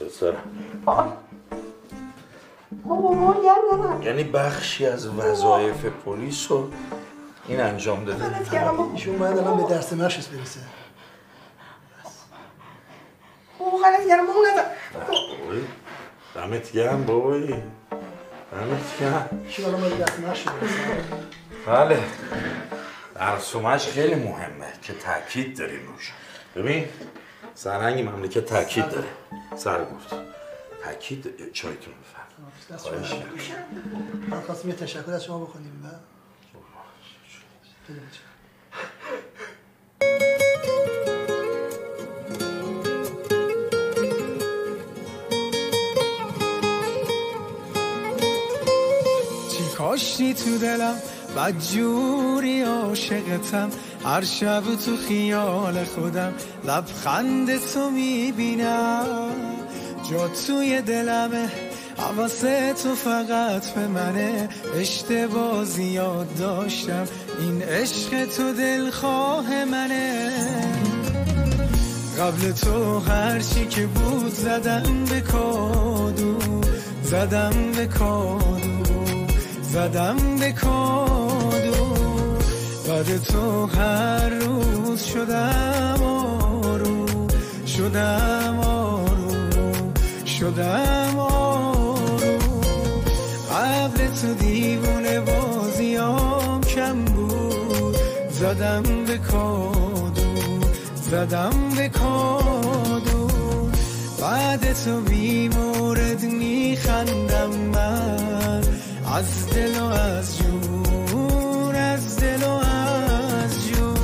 پسرم یعنی بخشی از وظایف پلیس رو این انجام داده ایشون باید الان به درس مشقش برسه غلط کردم بابا نزن دمت گرم بابایی دمت گرم. باید به درس مشقش برسه بله درس و مشق خیلی مهمه که تاکید داریم روش. ببین سرهنگ مملکت تاکید داره. سر گفت. تاکید. چایتون بفرم دست خواهش. نکنه. من خواستم یه تشکر از شما بکنیم و کشتی تو دلم بدجوری عاشقتم. هر شب تو خیال خودم لبخند تو می‌بینم. جا توی دلمه حواست تو فقط به منه. اشتباه زیاد داشتم. این عشق تو دلخواه منه. قبل تو هرچی که بود زدم به کادو. زدم به کادو. زدم به کادو بعد تو هر روز شدم آروم شدم آروم شدم آروم. قبل تو دیوونه بازیام کم بود. زدم به کادو زدم به کادو بعد تو بی مورد میخندم من. از دل و از جون از دل و از جون.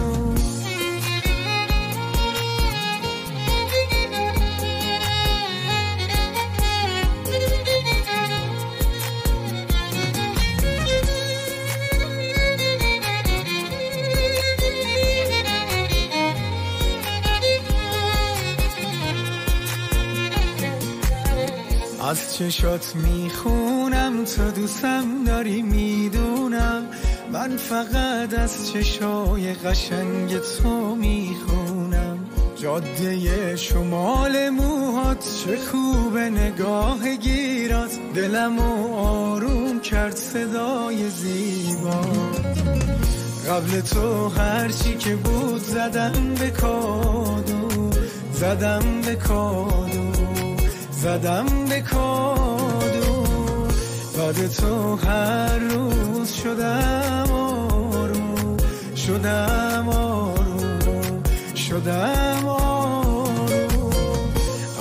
از چشات می‌خونم تو دوستم داری می‌دونم. من فقط از چشای قشنگ تو می‌خونم. جاده شمال موهات چه خوب نگاه گیرات. دلمو آروم کرد صدای زیبات قبل تو هرچی که بود زدم به کادو. زدم به کادو. زدم به کادو. بعد تو هر روز شدم آروم شدم آروم شدم آروم.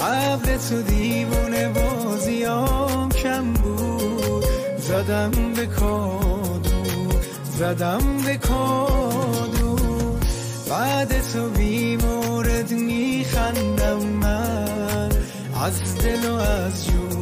قبل تو دیوونه بازیام کم بود زدم به کادو زدم به کادو. بعد تو بی مورد میخندم من از دل و از جون